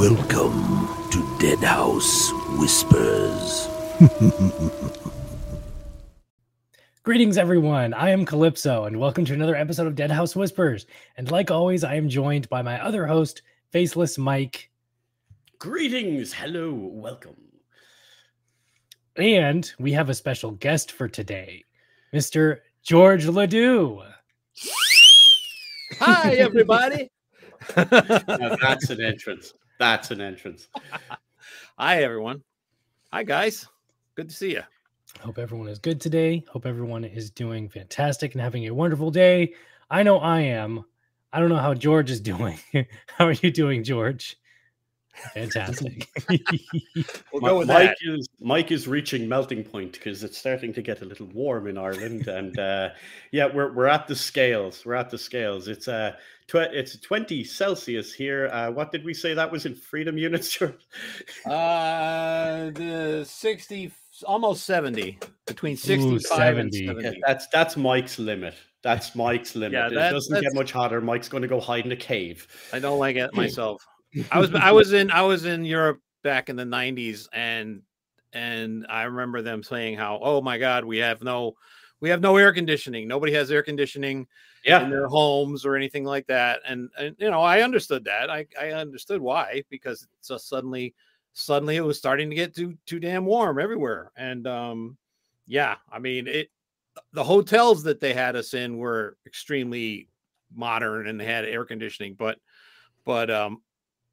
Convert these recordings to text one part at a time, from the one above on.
Welcome to Deadhouse Whispers. Greetings, everyone. I am Calypso, and welcome to another episode of Deadhouse Whispers. And like always, I am joined by my other host, Faceless Mike, Greetings, hello, welcome. and we have a special guest for today, Mr. George Ledoux. Hi, everybody. Now that's an entrance. That's an entrance. Hi, everyone. Hi, guys. Good to see you. Hope everyone is good today. Hope everyone is doing fantastic and having a wonderful day. I know I am. I don't know how George is doing. how are you doing, George? Fantastic. We'll go with Mike that. is Mike is reaching melting point because it's starting to get a little warm in Ireland, and uh, yeah, we're we're at the scales. We're at the scales. It's uh, tw- it's twenty Celsius here. Uh, what did we say that was in freedom units? George? Uh, the 60, almost 70, between 65 and 70. 70. Yeah, that's that's Mike's limit. That's Mike's limit. Yeah, it doesn't get much hotter. Mike's going to go hide in a cave. I don't like it myself. I was I was in I was in Europe back in the 90s and and I remember them saying how oh my god we have no we have no air conditioning. Nobody has air conditioning Yeah, in their homes or anything like that. And and you know I understood that. I I understood why because so suddenly suddenly it was starting to get too too damn warm everywhere. And um yeah I mean it the hotels that they had us in were extremely modern and they had air conditioning but but um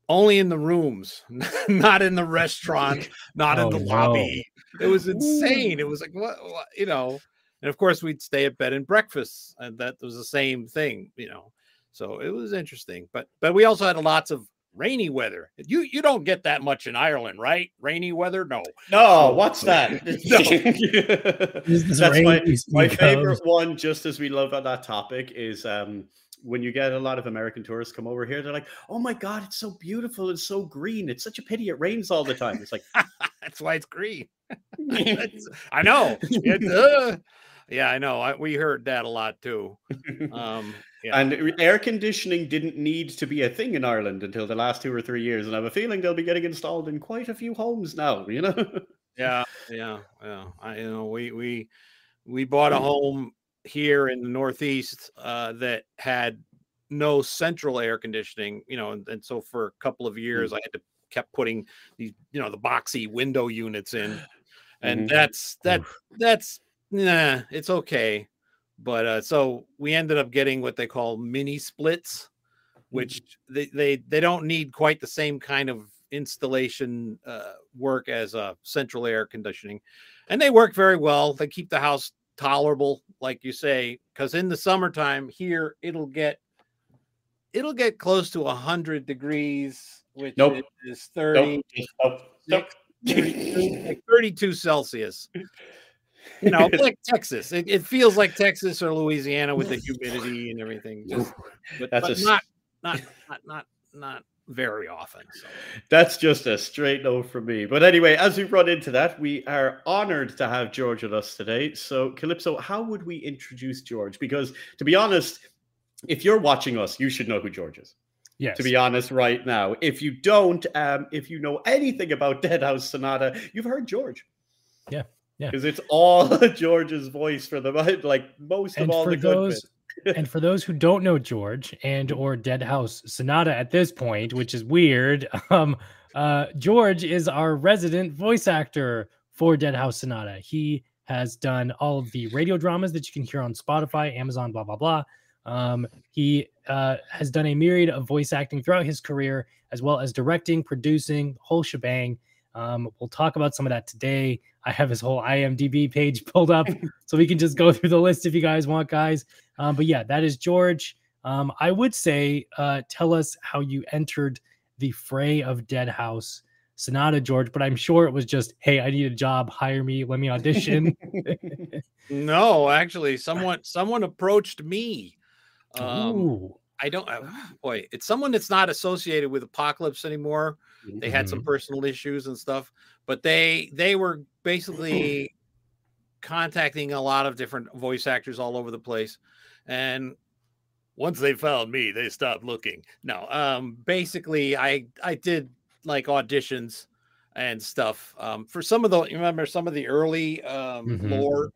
only in the rooms not in the restaurant not Oh, in the no. lobby. It was insane. It was like what, what? You know? And of course we'd stay at bed and breakfast and that was the same thing you know? So it was interesting but but we also had lots of rainy weather. You you don't get that much in ireland right? Rainy weather? No. No, what's that? this That's my, my favorite one, just as we love on that topic, is um, when you get a lot of American tourists come over here, they're like, oh my God, it's so beautiful and so green. It's such a pity it rains all the time. It's like, that's why it's green i know uh, yeah i know I, we heard that a lot too um yeah. and air conditioning didn't need to be a thing in Ireland until the last two or three years. And I have a feeling they'll be getting installed in quite a few homes now, you know? Yeah, yeah, yeah. I you know we we we bought a home here in the Northeast uh, that had no central air conditioning, you know, and, and so for a couple of years I had to kept putting these, you know, the boxy window units in, and Mhm. that's that that's nah, it's okay, but uh, so we ended up getting what they call mini splits, which they they they don't need quite the same kind of installation uh, work as uh, central air conditioning, and they work very well. They keep the house tolerable, like you say, because in the summertime here it'll get it'll get close to hundred degrees, which Nope. is thirty. Nope, nope. 32, like 32 Celsius. You know, like Texas. It, it feels like Texas or Louisiana with the humidity and everything. Just, but, That's but a not, not, not, not, not very often. So. That's just a straight no from me. But anyway, as we run into that, we are honored to have George with us today. So, Calypso, how would we introduce George? Because to be honest, if you're watching us, you should know who George is. Yes. To be honest, right now, if you don't, um, if you know anything about Deadhouse Sonata, you've heard George. Yeah, yeah. Because it's all George's voice for the like most and of all for the good those bits. And for those who don't know George and or Dead House Sonata at this point, which is weird, um, uh, George is our resident voice actor for Dead House Sonata. He has done all of the radio dramas that you can hear on Spotify, Amazon, blah blah blah. Um, he uh, has done a myriad of voice acting throughout his career, as well as directing, producing, whole shebang. Um, we'll talk about some of that today. I have his whole IMDb page pulled up, so we can just go through the list if you guys want, guys. Um, but yeah, that is George. Um, I would say, uh, tell us how you entered the fray of Dead House Sonata, George. But I'm sure it was just, hey, I need a job, hire me, let me audition. No, actually, someone someone approached me. Um, Ooh, I don't. Uh, boy, it's someone that's not associated with Apocalypse anymore. They had some personal issues and stuff, but they they were basically contacting a lot of different voice actors all over the place, and once they found me, they stopped looking. No, um, basically, I I did like auditions and stuff. Um, for some of the, you remember some of the early um, Mhm. lore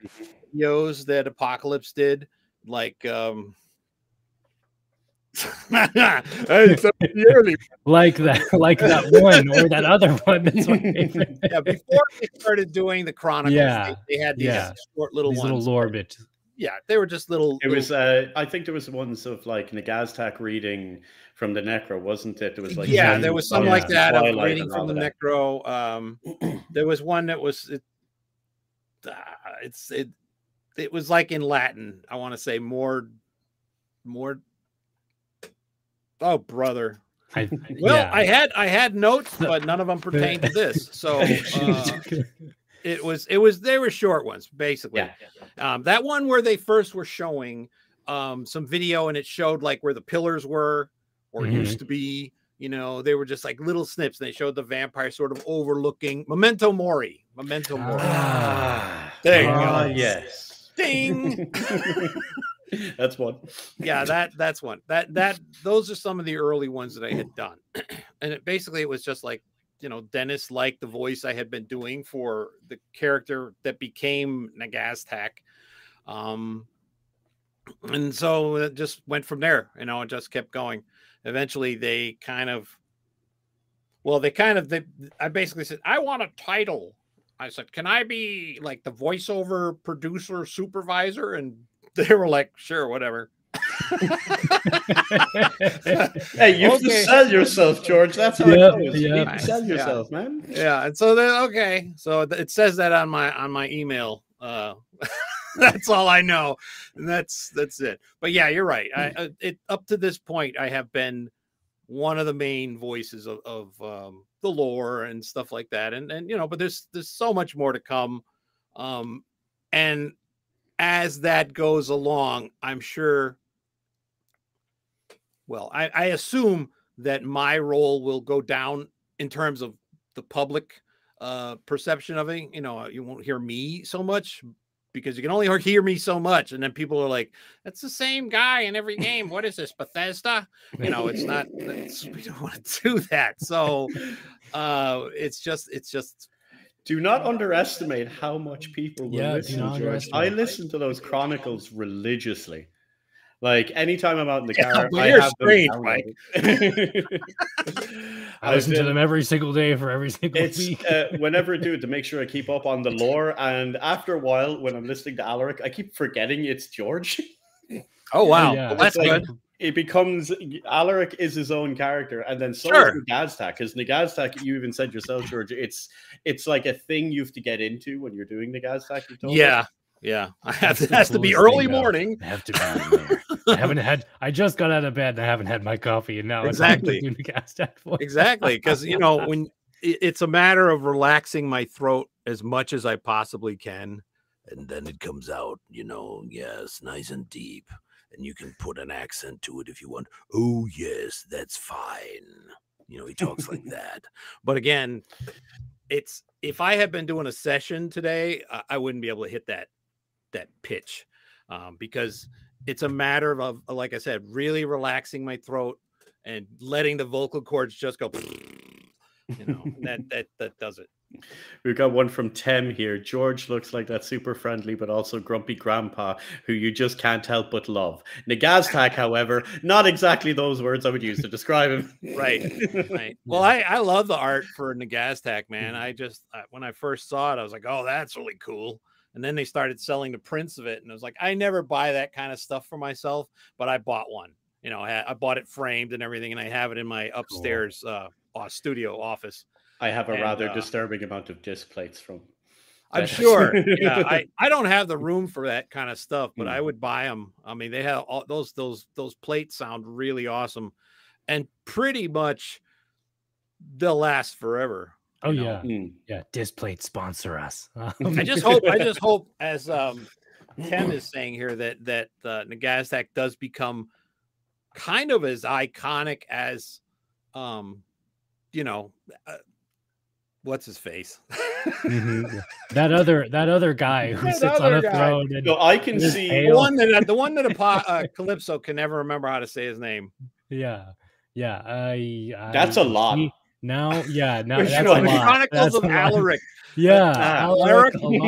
videos that Apocalypse did, like um, Hey, some of the early like that, like that one or that other one. That's my yeah, before they started doing the chronicles, Yeah, they, they had these yeah. short little These ones. little lore bits. yeah, they were just little. It little- was, uh, I think there was ones of like Nagaztak reading from the Necro, wasn't it? There was like yeah, there was some yeah. like that of reading from the that. necro. Um, there was one that was it, uh, it's it it was like in Latin. I want to say more more. Oh brother! I, Well, yeah. I had I had notes, but none of them pertain to this. So uh, it was it was they were short ones basically. Yeah. Um, that one where they first were showing um, some video and it showed like where the pillars were or Mhm. used to be. You know, they were just like little snips. And they showed the vampire sort of overlooking Memento Mori. Memento Mori. Ah, There you ah, go. yes. Ding. That's one. yeah, that that's one. That that those are some of the early ones that I had done. and it basically it was just like, you know, Dennis liked the voice I had been doing for the character that became Nagaztak. Um and so it just went from there, you know, it just kept going. Eventually they kind of well, they kind of they I basically said, I want a title. I said, Can I be like the voiceover producer supervisor? And they were like, sure, whatever. Hey, you have to Okay. sell yourself, George. That's how Yep, it goes. You yep. need to sell Yeah. yourself, man. yeah and so then okay so it says that on my on my email uh that's all i know and that's that's it but yeah you're right i uh, it up to this point i have been one of the main voices of, of um the lore and stuff like that and and you know but there's there's so much more to come um and as that goes along i'm sure well i i assume that my role will go down in terms of the public uh perception of it. You know you won't hear me so much because you can only hear me so much and then people are like that's the same guy in every game. What is this bethesda? You know it's not it's, we don't want to do that. So uh it's just it's just Do not underestimate how much people will Yeah, listen, not George. I listen to those chronicles religiously. Like anytime I'm out in the Yeah, car, but I you're have them strange, Mike. I listen to them every single day for every single It's week. uh, whenever I do it to make sure I keep up on the lore, and after a while, when I'm listening to Alaric, I keep forgetting it's George. oh wow yeah. well, that's like- good It becomes Alaric is his own character, and then so Sure. is Nagaztak. Because Nagaztak, you even said yourself, George, it's it's like a thing you have to get into when you're doing Nagaztak. You told us. yeah yeah i have That's it has to be early morning I have to be there. I haven't had. I just got out of bed and I haven't had my coffee, and now Exactly. it's time to do the voice. exactly because you know when it's a matter of relaxing my throat as much as i possibly can And then it comes out, you know, yes, nice and deep. And you can put an accent to it if you want. Oh, yes, that's fine. You know, he talks like that. but again it's if i had been doing a session today i, I wouldn't be able to hit that that pitch um, because it's a matter of like i said really relaxing my throat and letting the vocal cords just go you know that that that does it We've got one from Tem here. George looks like that super friendly but also grumpy grandpa who you just can't help but love. Nagaztak, however, not exactly those words I would use to describe him. Right, right. Well, I I love the art for Nagaztak, man. I just uh, when I first saw it, I was like, oh, that's really cool. And then they started selling the prints of it, and I was like, I never buy that kind of stuff for myself, but I bought one. You know, I, I bought it framed and everything, and I have it in my upstairs uh, uh, studio office. I have a And, rather uh, disturbing amount of Displates from. I'm sure. Yeah, I, I don't have the room for that kind of stuff, but Mm. I would buy them. I mean, they have all those those those plates sound really awesome, and pretty much they'll last forever. Oh you know. yeah, Mm. yeah. Displate sponsor us. I just hope I just hope as um Tim is saying here that that uh, Nagaztak does become kind of as iconic as um you know uh, what's his face Mhm. That other that other guy who That sits on a guy. throne and So I can His see. the one that the one that Apo- uh, Calypso can never remember how to say his name yeah, yeah. I, I That's a lot. He, Now, yeah, now that's one? a lot. Chronicles That's of. Alaric, Yeah, Ah. Alaric, Alaric,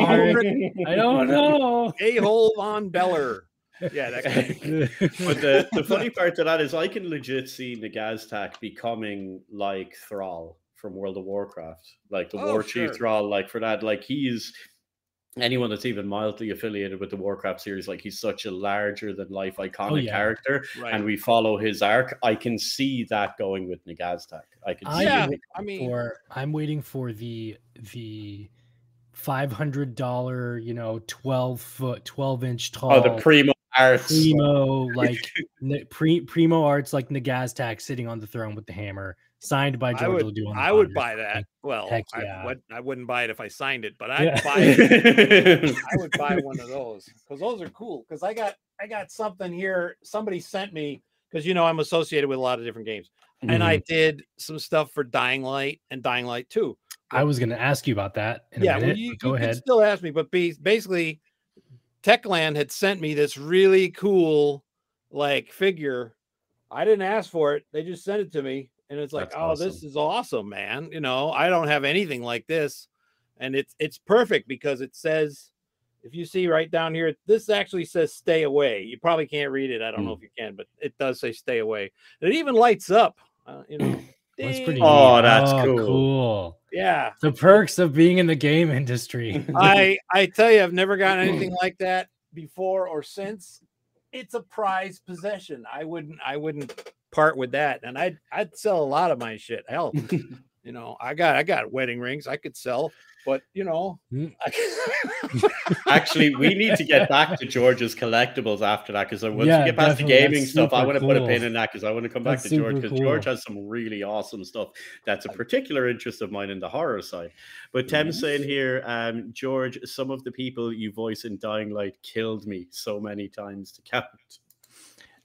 Alaric. I don't know. A-hole on Beller. Yeah, that guy. But the, the funny part to that is I can legit see Nagaztak becoming like Thrall from World of Warcraft, like the Oh, War sure. Chief Thrall, like for that, like he's anyone that's even mildly affiliated with the Warcraft series, like he's such a larger than life oh, iconic yeah. character, Right. and we follow his arc. I can see that going with Nagaztak. I can I see yeah, it. I mean, for I'm waiting for the the five hundred dollar, you know, twelve foot, twelve inch tall. Oh, the primo arts. primo like n- pre primo arts like Nagaztak sitting on the throne with the hammer, signed by I George would, Ledoux I would buy that. Well, Heck I, would, I wouldn't buy it if I signed it, but I'd Yeah. buy it. I would buy one of those because those are cool. Because I got I got something here. Somebody sent me because you know I'm associated with a lot of different games, and I Mm-hmm. did some stuff for Dying Light and Dying Light Two. I was going to ask you about that in a yeah, minute. well, you, go you can ahead. still ask me, but be, basically, Techland had sent me this really cool like figure. I didn't ask for it; they just sent it to me, and it's like, That's oh, this is awesome, man. You know, I don't have anything like this, and it's it's perfect because it says. If you see right down here, this actually says "stay away." You probably can't read it. I don't know Hmm. if you can, but it does say "stay away." And it even lights up. Uh, you know, That's pretty. Oh, neat. that's Oh, cool. Cool. Yeah, The perks of being in the game industry. I I tell you, I've never gotten anything like that before or since. It's a prized possession. I wouldn't I wouldn't part with that, and I'd I'd sell a lot of my shit. Hell, you know, I got I got wedding rings I could sell, but you know, Mm. I- Actually, we need to get back to George's collectibles after that because once Yeah, we get past the gaming stuff, I want to put a pin in that because I want to come back to George super because George has some really awesome stuff. That's a particular interest of mine in the horror side. But Tim's saying here, um, George, some of the people you voice in Dying Light killed me so many times to count.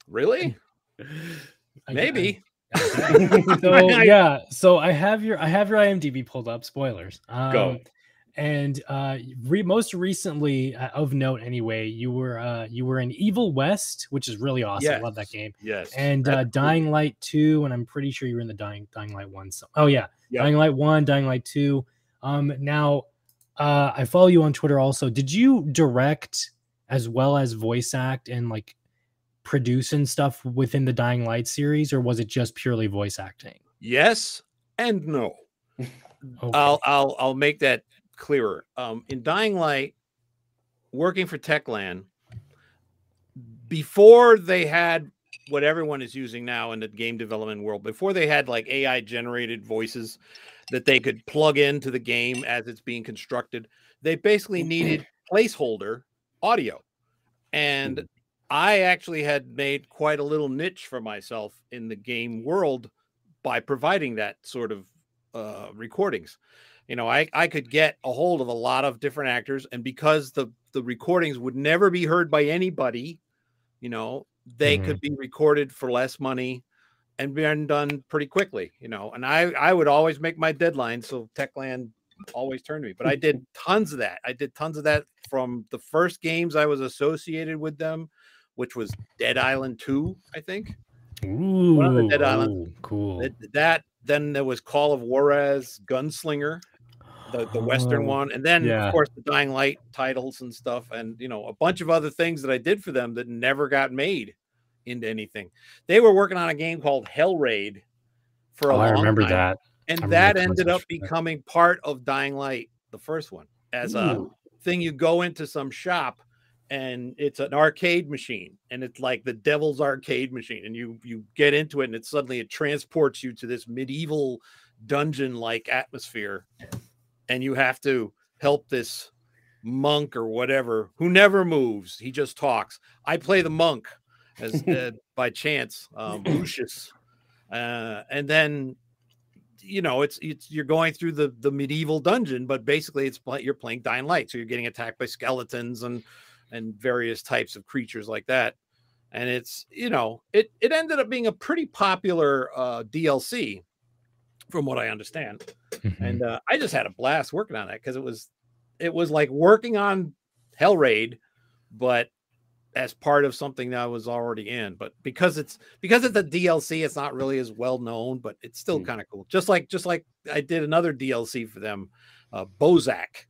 really I- maybe. so yeah so i have your i have your imdb pulled up spoilers. Um, Go. and uh re- most recently uh, of note anyway you were uh you were in evil west which is really awesome. I love that game. Yes, and uh dying light 2 and i'm pretty sure you were in the dying dying light 1 so oh yeah. Yep. dying light 1 dying light 2 um now uh i follow you on twitter also. Did you direct as well as voice act and like produce and stuff within the dying light series or was it just purely voice acting yes and no. Okay. I'll I'll I'll make that clearer. Um, in Dying Light, working for Techland, before they had what everyone is using now in the game development world, before they had like AI generated voices that they could plug into the game as it's being constructed, they basically needed placeholder audio. And I actually had made quite a little niche for myself in the game world by providing that sort of uh, recordings. You know, I, I could get a hold of a lot of different actors, and because the the recordings would never be heard by anybody, you know, they Mhm. could be recorded for less money and been done pretty quickly. You know, and I I would always make my deadline, so Techland always turned to me. But I did tons of that. I did tons of that from the first games I was associated with them, which was Dead Island Two, I think. Ooh, of the Dead Island- oh, cool. That, that then there was Call of Juarez Gunslinger, the, the Western Oh, one, and then yeah. of course the Dying Light titles and stuff, and you know a bunch of other things that I did for them that never got made into anything. They were working on a game called Hell Raid for a Oh, long I remember time, that. and remember that ended up becoming part of Dying Light, the first one, as a thing you go into some shop and it's an arcade machine and it's like the devil's arcade machine and you you get into it and it suddenly it transports you to this medieval dungeon like atmosphere and you have to help this monk or whatever who never moves he just talks. I play the monk as uh, by chance um lucius. Uh and then you know it's it's you're going through the the medieval dungeon but basically it's you're playing dying light so you're getting attacked by skeletons and and various types of creatures like that and it's you know it it ended up being a pretty popular uh dlc from what i understand Mhm. and uh, i just had a blast working on that because it was it was like working on hell raid but as part of something that I was already in. But because it's because it's a DLC, it's not really as well known, but it's still Hmm. kind of cool. Just like just like I did another DLC for them, uh, Bozak.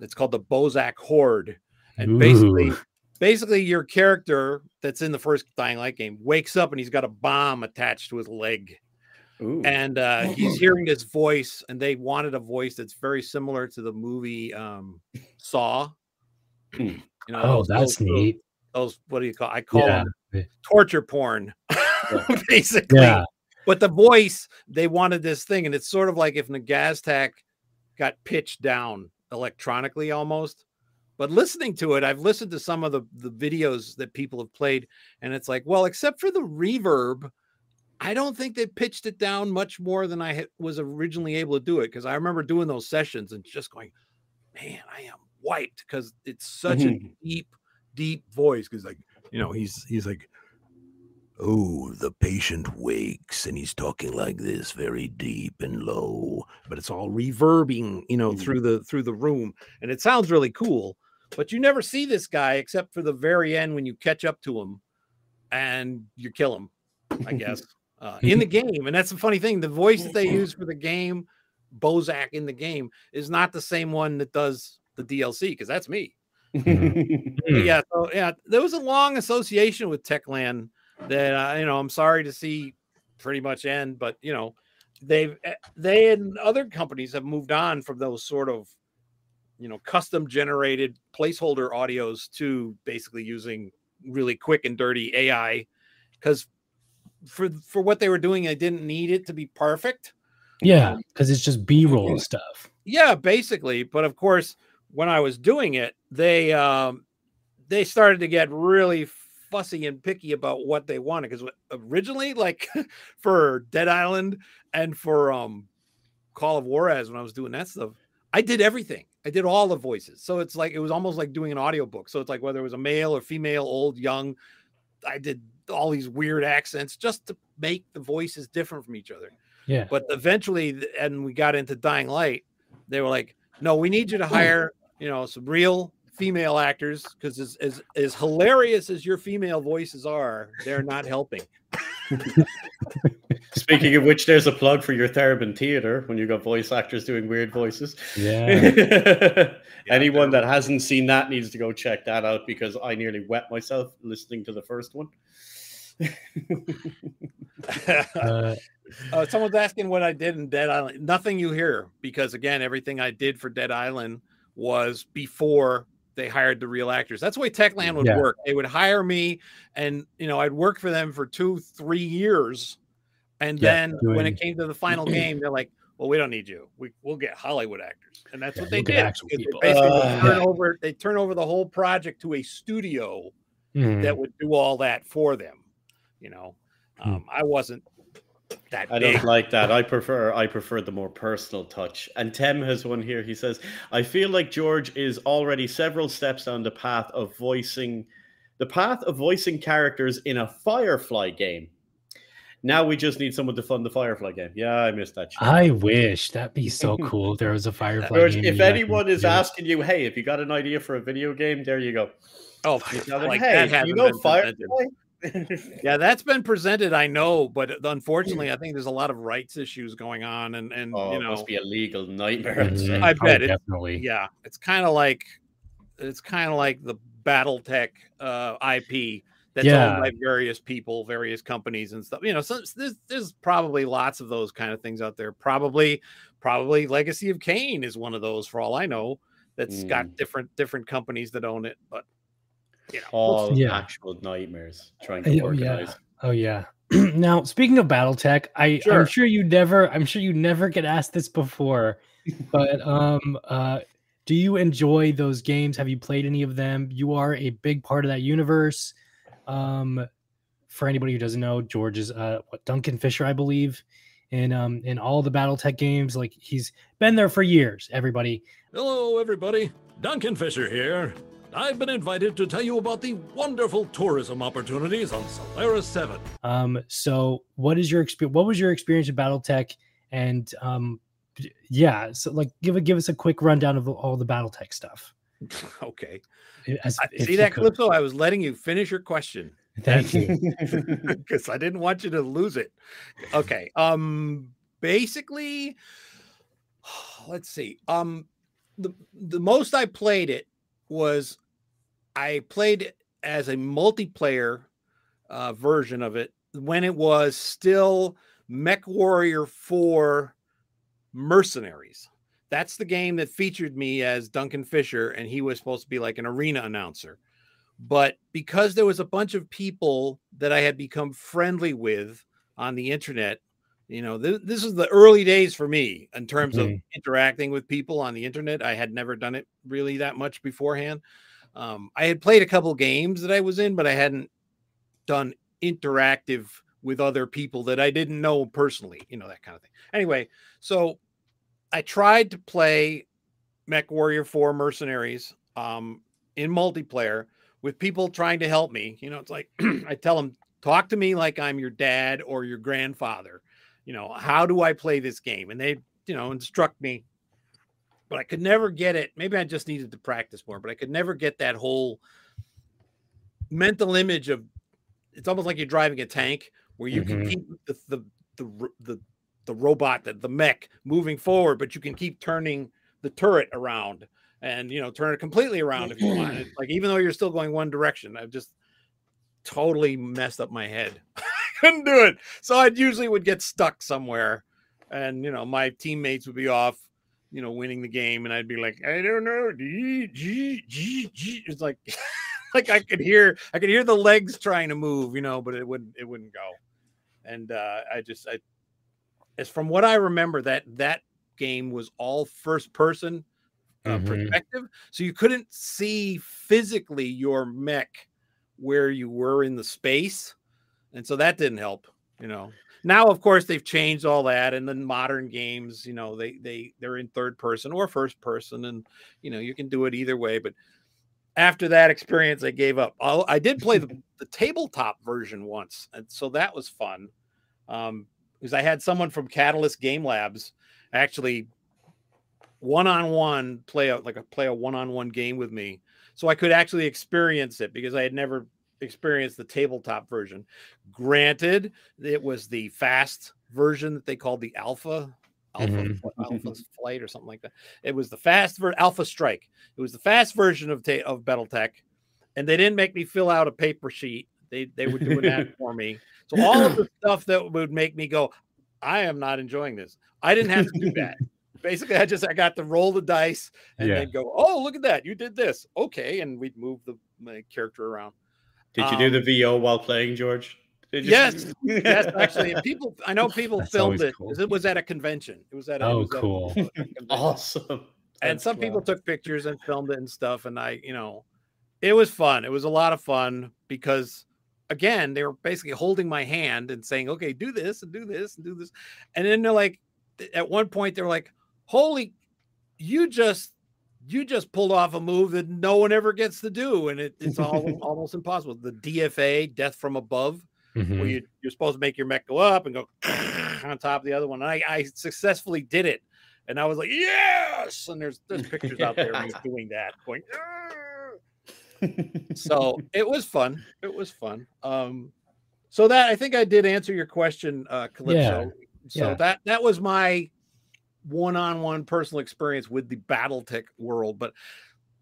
It's called the Bozak Horde, and basically, Ooh. basically your character that's in the first Dying Light game wakes up and he's got a bomb attached to his leg Ooh. and uh, he's hearing this voice, and they wanted a voice that's very similar to the movie um, Saw. Hmm. You know, Oh, those- that's those- neat. Those what do you call? I call Yeah. them torture porn, basically. Yeah. But the voice, they wanted this thing, and it's sort of like if Nagaztak got pitched down electronically almost. But listening to it, I've listened to some of the, the videos that people have played, and it's like, well, except for the reverb, I don't think they pitched it down much more than I had, was originally able to do it. Because I remember doing those sessions and just going, man, I am wiped because it's such a deep, deep voice. Because like, you know, he's he's like, Oh, the patient wakes and he's talking like this, very deep and low. but it's all reverbing, you know, Mm. through the through the room, and it sounds really cool. But you never see this guy except for the very end when you catch up to him, and you kill him, I guess, uh, in the game. And that's the funny thing: the voice that they use for the game, Bozak in the game, is not the same one that does the DLC because that's me. Yeah, so yeah, there was a long association with Techland that uh, you know I'm sorry to see pretty much end, but you know they've eh, they and other companies have moved on from those sort of you know custom generated placeholder audios to basically using really quick and dirty AI because for for what they were doing, they didn't need it to be perfect. Yeah, because it's just B-roll stuff. Yeah, basically. But of course, when I was doing it, they um they started to get really fussy and picky about what they wanted because originally, like for Dead Island and for um Call of Juarez, when I was doing that stuff, I did everything. I did all the voices. So it's like it was almost like doing an audiobook. So it's like whether it was a male or female, old, young, I did all these weird accents just to make the voices different from each other. Yeah. But eventually, and we got into Dying Light, they were like, "No, we need you to hire, you know, some real female actors because as, as as hilarious as your female voices are, they're not helping." Speaking of which, there's a plug for your Theremin Theater when you've got voice actors doing weird voices. Yeah. Anyone that hasn't seen that needs to go check that out because I nearly wet myself listening to the first one. Uh, Uh, someone's asking what I did in Dead Island. Nothing you hear because again, everything I did for Dead Island was before they hired the real actors. That's the way Techland would Yeah. work. They would hire me, and you know, I'd work for them for two, three years, and Yeah, then when it came to the final game, they're like, "Well, we don't need you. We we'll get Hollywood actors," and that's Yeah, what they did. actual they. Basically, Uh. turn over they turn over the whole project to a studio mhm. that would do all that for them. You know, Hmm. um, I wasn't that I big. don't like that. I prefer I prefer the more personal touch. And Tem has one here. He says, "I feel like George is already several steps down the path of voicing the path of voicing characters in a Firefly game. Now we just need someone to fund the Firefly game. Yeah, I missed that. Shit. I wish that'd be so cool if there was a Firefly George, game. if anyone is do. asking you, hey, if you got an idea for a video game, there you go. Oh, You tell like hey, that you know been presented. Firefly? Yeah, that's been presented. I know, but uh, hmm. unfortunately, I think there's a lot of rights issues going on, and and oh, you it know, must be a legal nightmare. I'd mm-hmm. say. I Oh, bet it- definitely. yeah, it's kind of like it's kind of like the BattleTech uh, IP that's Yeah. owned by various people, various companies, and stuff. You know, so there's there's probably lots of those kind of things out there. Probably, probably Legacy of Kain is one of those, for all I know. That's got hmm. different different companies that own it, but you know, all Yeah. actual nightmares trying Oh, to yeah. organize. Oh yeah. now speaking of BattleTech, I Sure. I'm sure you never I'm sure you never get asked this before, but um uh do you enjoy those games? Have you played any of them? You are a big part of that universe. Um for anybody who doesn't know, George is uh what Duncan Fisher, I believe, in um in all the BattleTech games. Like he's been there for years, everybody. Hello, everybody. Duncan Fisher here. I've been invited to tell you about the wonderful tourism opportunities on Solaris 7. Um, so what is your experience? What was your experience with BattleTech? And um, yeah, so like give a give us a quick rundown of all the BattleTech stuff. okay. As- I- See that, could. Calypso? I was letting you finish your question Thank you. because I didn't want you to lose it. Okay. Um. Basically, let's see. Um. The the most I played it was I played as a multiplayer uh, version of it when it was still Mech Warrior 4 Mercenaries. That's the game that featured me as Duncan Fisher, and he was supposed to be like an arena announcer. But because there was a bunch of people that I had become friendly with on the internet, you know, th- this is the early days for me in terms of Mhm. interacting with people on the internet. I had never done it really that much beforehand. Um, I had played a couple games that I was in, but I hadn't done interactive with other people that I didn't know personally, you know, that kind of thing. Anyway, so I tried to play Mech Warrior 4 Mercenaries um, in multiplayer with people trying to help me. You know, it's like I tell them, talk to me like I'm your dad or your grandfather. You know, how do I play this game? And they, you know, instruct me. But I could never get it. Maybe I just needed to practice more, but I could never get that whole mental image of it's almost like you're driving a tank where you can Mhm. keep the the the the, the robot the, the mech moving forward but you can keep turning the turret around and you know turn it completely around if you want It's like even though you're still going one direction i've just totally messed up my head couldn't do it so i usually would get stuck somewhere and you know my teammates would be off you know winning the game and i'd be like i don't know G, G, G, G. it's like like I could hear I could hear the legs trying to move, you know, but it wouldn't it wouldn't go. And uh I just I as from what I remember that that game was all first person uh, Mhm. perspective, so you couldn't see physically your mech where you were in the space, and so that didn't help, you know. Now, of course, they've changed all that, and then modern games, you know, they they they're in third person or first person, and you know you can do it either way. But after that experience, I gave up. I'll, I did play the, the tabletop version once, and so that was fun. Um, because I had someone from Catalyst Game Labs actually one on one play a like a play a one on one game with me, so I could actually experience it because I had never experienced the tabletop version. Granted, it was the fast version that they called the alpha. Alpha, Mhm. alpha flight or something like that. It was the fast ver- alpha strike. It was the fast version of ta- of BattleTech, and they didn't make me fill out a paper sheet. They they were doing that for me. So all of the stuff that would make me go, I am not enjoying this. I didn't have to do that. Basically, I just I got to roll the dice and Yeah. then go, oh look at that, you did this, okay, and we'd move the my character around. Did you do Um, the VO while playing, George? Yes, yes, actually, and people I know people That's filmed it. cool. It was at a convention. It was at a, Oh, was at a- cool. awesome. and That's some people took pictures and filmed it and stuff and i you know it was fun it was a lot of fun because again they were basically holding my hand and saying okay do this and do this and do this and then they're like at one point they're like holy you just you just pulled off a move that no one ever gets to do and it, it's all almost impossible the dfa death from above Mhm. where you, you're supposed to make your mech go up and go on top of the other one. And I, I successfully did it. And I was like, yes. And there's there's pictures out there of me doing that, going, so it was fun. It was fun. Um, so that I think I did answer your question, uh, Calypso. So yeah. that that was my one-on-one personal experience with the BattleTech world. But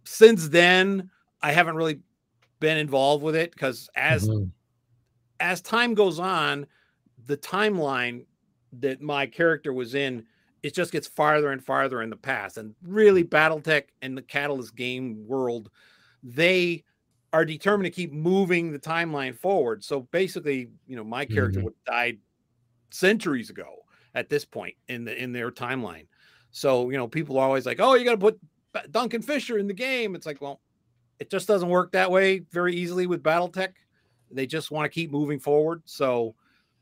since then, I haven't really been involved with it because as Mhm. as time goes on, the timeline that my character was in, it just gets farther and farther in the past. And really, BattleTech and the Catalyst game world, they are determined to keep moving the timeline forward. So basically, you know, my character Mhm. would have died centuries ago at this point in the in their timeline. So you know, people are always like, "Oh, you got to put Duncan Fisher in the game." It's like, well, it just doesn't work that way very easily with BattleTech. They just want to keep moving forward. So,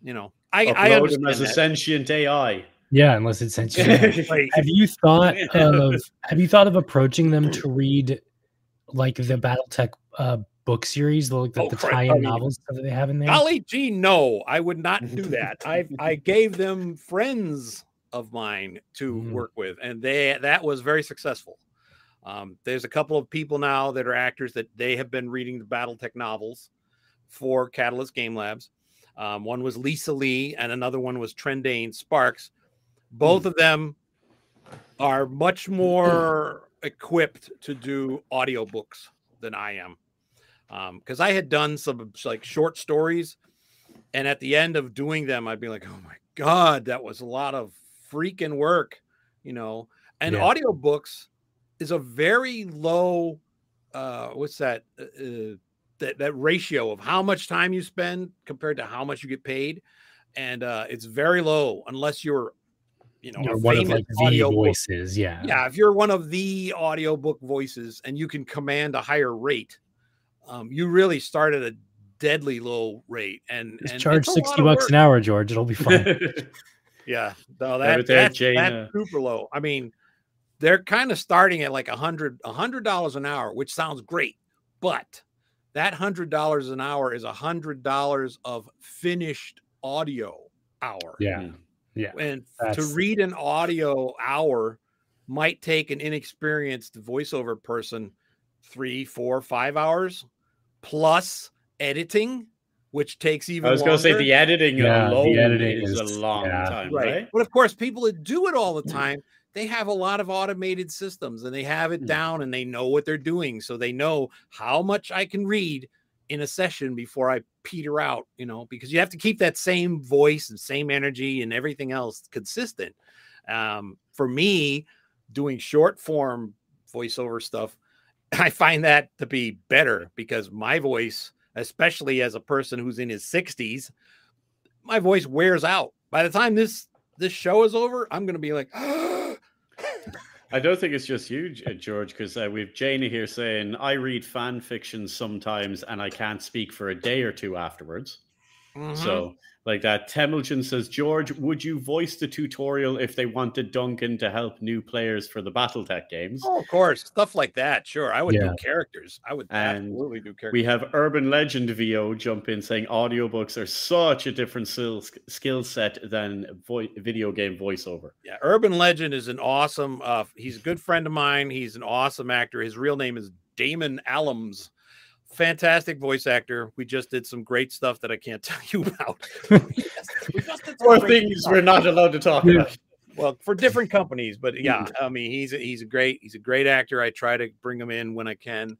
you know, I, I Upload him understand as a that. sentient AI. Yeah, unless it's sentient. Like, have you thought of have you thought of approaching them to read like the BattleTech uh, book series, the, like the, Oh, the tie-in novels that they have in there? golly gee, no, I would not do that. I I gave them friends of mine to Mhm. work with, and they that was very successful. Um, there's a couple of people now that are actors that they have been reading the BattleTech novels for Catalyst Game Labs. Um, one was Lisa Lee, and another one was Trendane Sparks. Both of them are much more equipped to do audiobooks than I am. Because I had done some like short stories, and at the end of doing them, I'd be like, oh my God, that was a lot of freaking work, you know. And Yeah. audiobooks is a very low, uh, what's that? Uh, uh, that, that ratio of how much time you spend compared to how much you get paid. And uh, it's very low unless you're, you know, You're one of like the voices. Yeah. yeah if you're one of the audiobook voices and you can command a higher rate um, you really start at a deadly low rate and, Just and charge it's a lot 60 bucks an hour, George. It'll be fine. yeah no Yeah, that, but that's, Jane, that's uh, super low i mean they're kind of starting at like a hundred a hundred dollars an hour which sounds great but that hundred dollars an hour is a hundred dollars of finished audio hour yeah. Mm. Yeah. and to read an audio hour might take an inexperienced voiceover person three, four, five hours plus editing, which takes even I was going to say the editing Yeah, the alone editing is, is- a long yeah. time, right. right? But of course, people that do it all the time, they have a lot of automated systems and they have it Mm. down and they know what they're doing. So they know how much I can read in a session before I peter out, you know, because you have to keep that same voice and same energy and everything else consistent. Um, for me, doing short form voiceover stuff, I find that to be better because my voice, especially as a person who's in his 60s, my voice wears out. By the time this this show is over, I'm going to be like, I don't think it's just you, George, because uh, we've Janie here saying I read fan fiction sometimes and I can't speak for a day or two afterwards. Mhm. So, like that, Temilton says, George, would you voice the tutorial if they wanted Duncan to help new players for the BattleTech games? oh, of course, stuff like that. Sure, I would Yeah. do characters. I would And absolutely do characters. We have Urban Legend VO jump in saying audiobooks are such a different skill, skill set than vo- video game voiceover. yeah, Urban Legend is an awesome. Uh, he's a good friend of mine. He's an awesome actor. His real name is Damon Allums. Fantastic voice actor. We just did some great stuff that I can't tell you about. We just Four things stuff. we're not allowed to talk Yeah. about. well for different companies but yeah i mean he's a, he's a great he's a great actor i try to bring him in when i can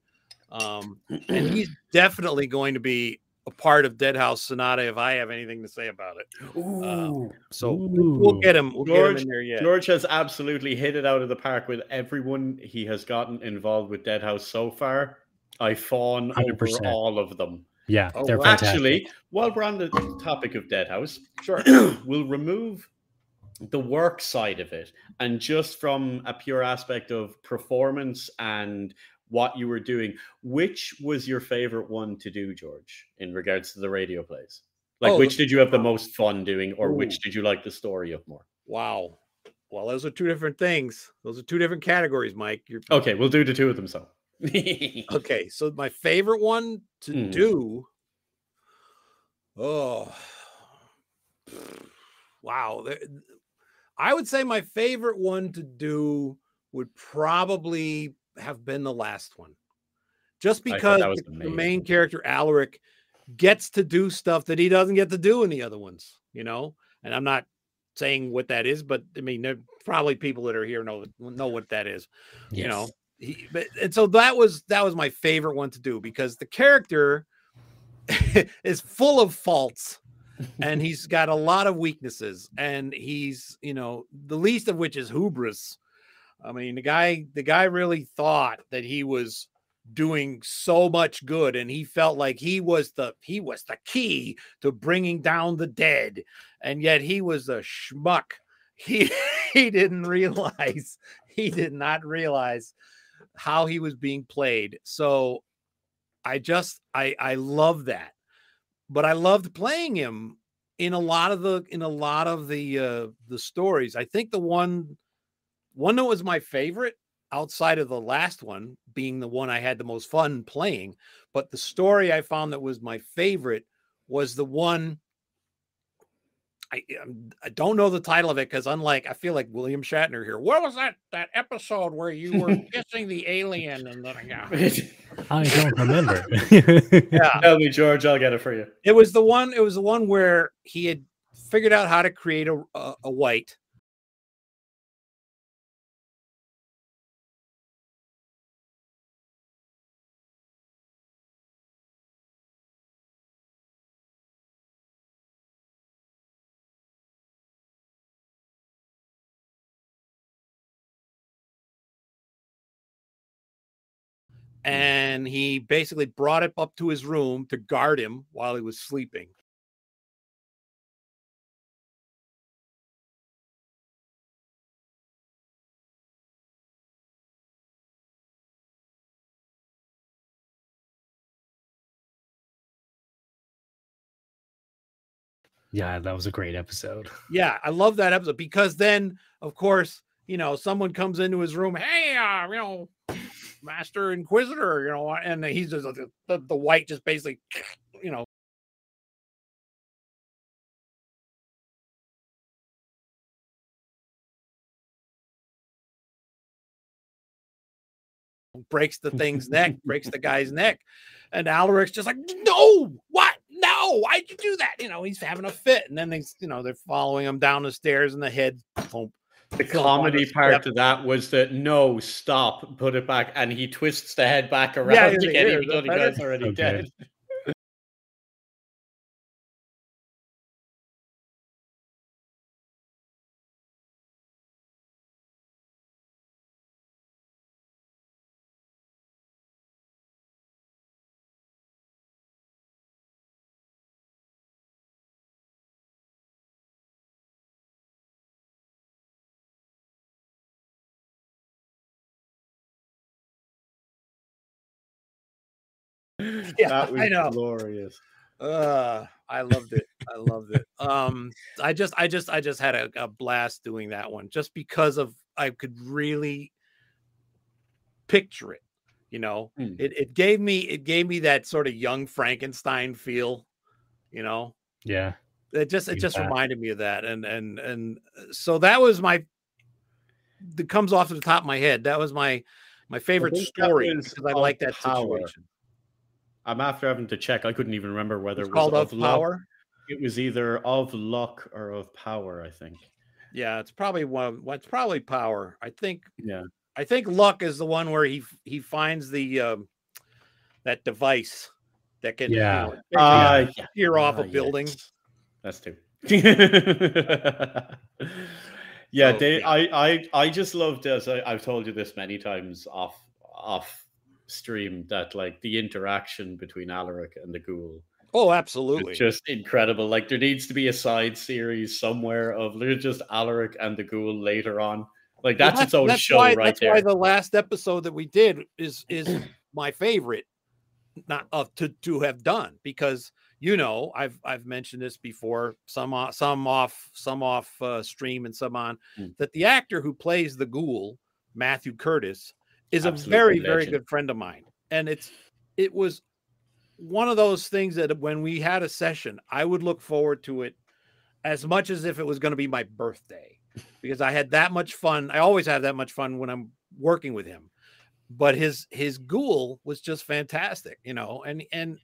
um and he's definitely going to be a part of Deadhouse sonata if i have anything to say about it Ooh. so we'll get him we'll get him George- in there yet George has absolutely hit it out of the park with everyone he has gotten involved with Deadhouse so far. I fawn over 100%. all of them. Yeah. Oh, they're wow. fantastic. Actually, while we're on the topic of Dead House, sure we'll remove the work side of it and just from a pure aspect of performance and what you were doing, which was your favorite one to do, George, in regards to the radio plays? Like, Oh, which did you have the most fun doing, or Ooh. which did you like the story of more? wow well those are two different things those are two different categories mike you're Okay, we'll do the two of them. So, okay so my favorite one to Hmm. do oh wow i would say my favorite one to do would probably have been the last one just because the, amazing. main character alaric gets to do stuff that he doesn't get to do in the other ones you know and i'm not saying what that is but i mean there probably people that are here know know what that is you know he, but, and so that was that was my favorite one to do because the character is full of faults and he's got a lot of weaknesses and he's you know the least of which is hubris. I mean the guy the guy really thought that he was doing so much good and he felt like he was the he was the key to bringing down the dead and yet he was a schmuck. He he didn't realize he did not realize how he was being played. So I just I I love that. But I loved playing him in a lot of the in a lot of the uh the stories. I think the one one that was my favorite outside of the last one being the one I had the most fun playing, but the story I found that was my favorite was the one I, um, I don't know the title of it because unlike I feel like William Shatner here. What was that that episode where you were kissing the alien and then yeah. I don't remember. yeah. Tell me, George. I'll get it for you. It was the one. It was the one where he had figured out how to create a a, a white. And he basically brought it up to his room to guard him while he was sleeping. yeah, that was a great episode. Yeah, I love that episode because then, of course, you know, someone comes into his room, hey, uh, you know, Master Inquisitor, you know, and he's just the, the, the white just basically, you know, breaks the thing's neck, breaks the guy's neck. And Alaric's just like, no, what? No, why'd you do that? You know, he's having a fit. And then they, you know, they're following him down the stairs and the head, boom, The comedy part step. to that was that no, stop, put it back, and he twists the head back around Yeah, yeah, again, even though the guy's already Okay. dead. Yeah, that was I know. glorious. Uh, I loved it. I loved it. Um, I just, I just, I just had a, a blast doing that one just because of I could really picture it. You know, Hmm. it it gave me it gave me that sort of young Frankenstein feel. You know, Yeah. it just it just reminded me of that, and and and uh, so that was my. That comes off the top of my head. That was my my favorite story because I like that Power. situation. I'm after having to check. I couldn't even remember whether It's it was called of of luck. power. It was either of luck or of power. I think. Yeah, it's probably one. well, It's probably power. I think. Yeah. I think luck is the one where he he finds the um, that device that can Yeah. you know, Uh, yeah. steer off Ah, a building. yes. That's two. yeah, they, yeah. I, I, I just loved as I, I've told you this many times off, off stream that like the interaction between Alaric and the Ghoul Oh, absolutely. just incredible. Like there needs to be a side series somewhere of just Alaric and the Ghoul later on. Like Well, that's, its own that's show why, right that's there. why the last episode that we did is is my favorite, not of to to have done because you know I've I've mentioned this before some some off some off uh, stream and some on Mm. that the actor who plays the ghoul Matthew Curtis is a very very good friend of mine and it's it was one of those things that when we had a session I would look forward to it as much as if it was going to be my birthday because I had that much fun. I always have that much fun when I'm working with him. But his his ghoul was just fantastic, you know, and and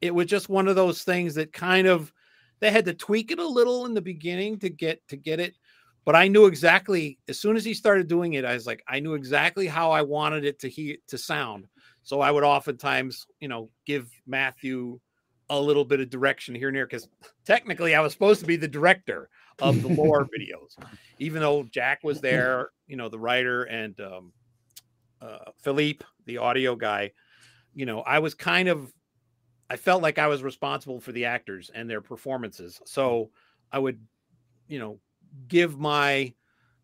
it was just one of those things that kind of they had to tweak it a little in the beginning to get to get it. But I knew exactly as soon as he started doing it, I was like, I knew exactly how I wanted it to hear to sound. So I would oftentimes, you know, give Matthew a little bit of direction here and there because technically I was supposed to be the director of the lore videos, even though Jack was there, you know, the writer and um, uh, Philippe, the audio guy. You know, I was kind of, I felt like I was responsible for the actors and their performances. So I would, you know, give my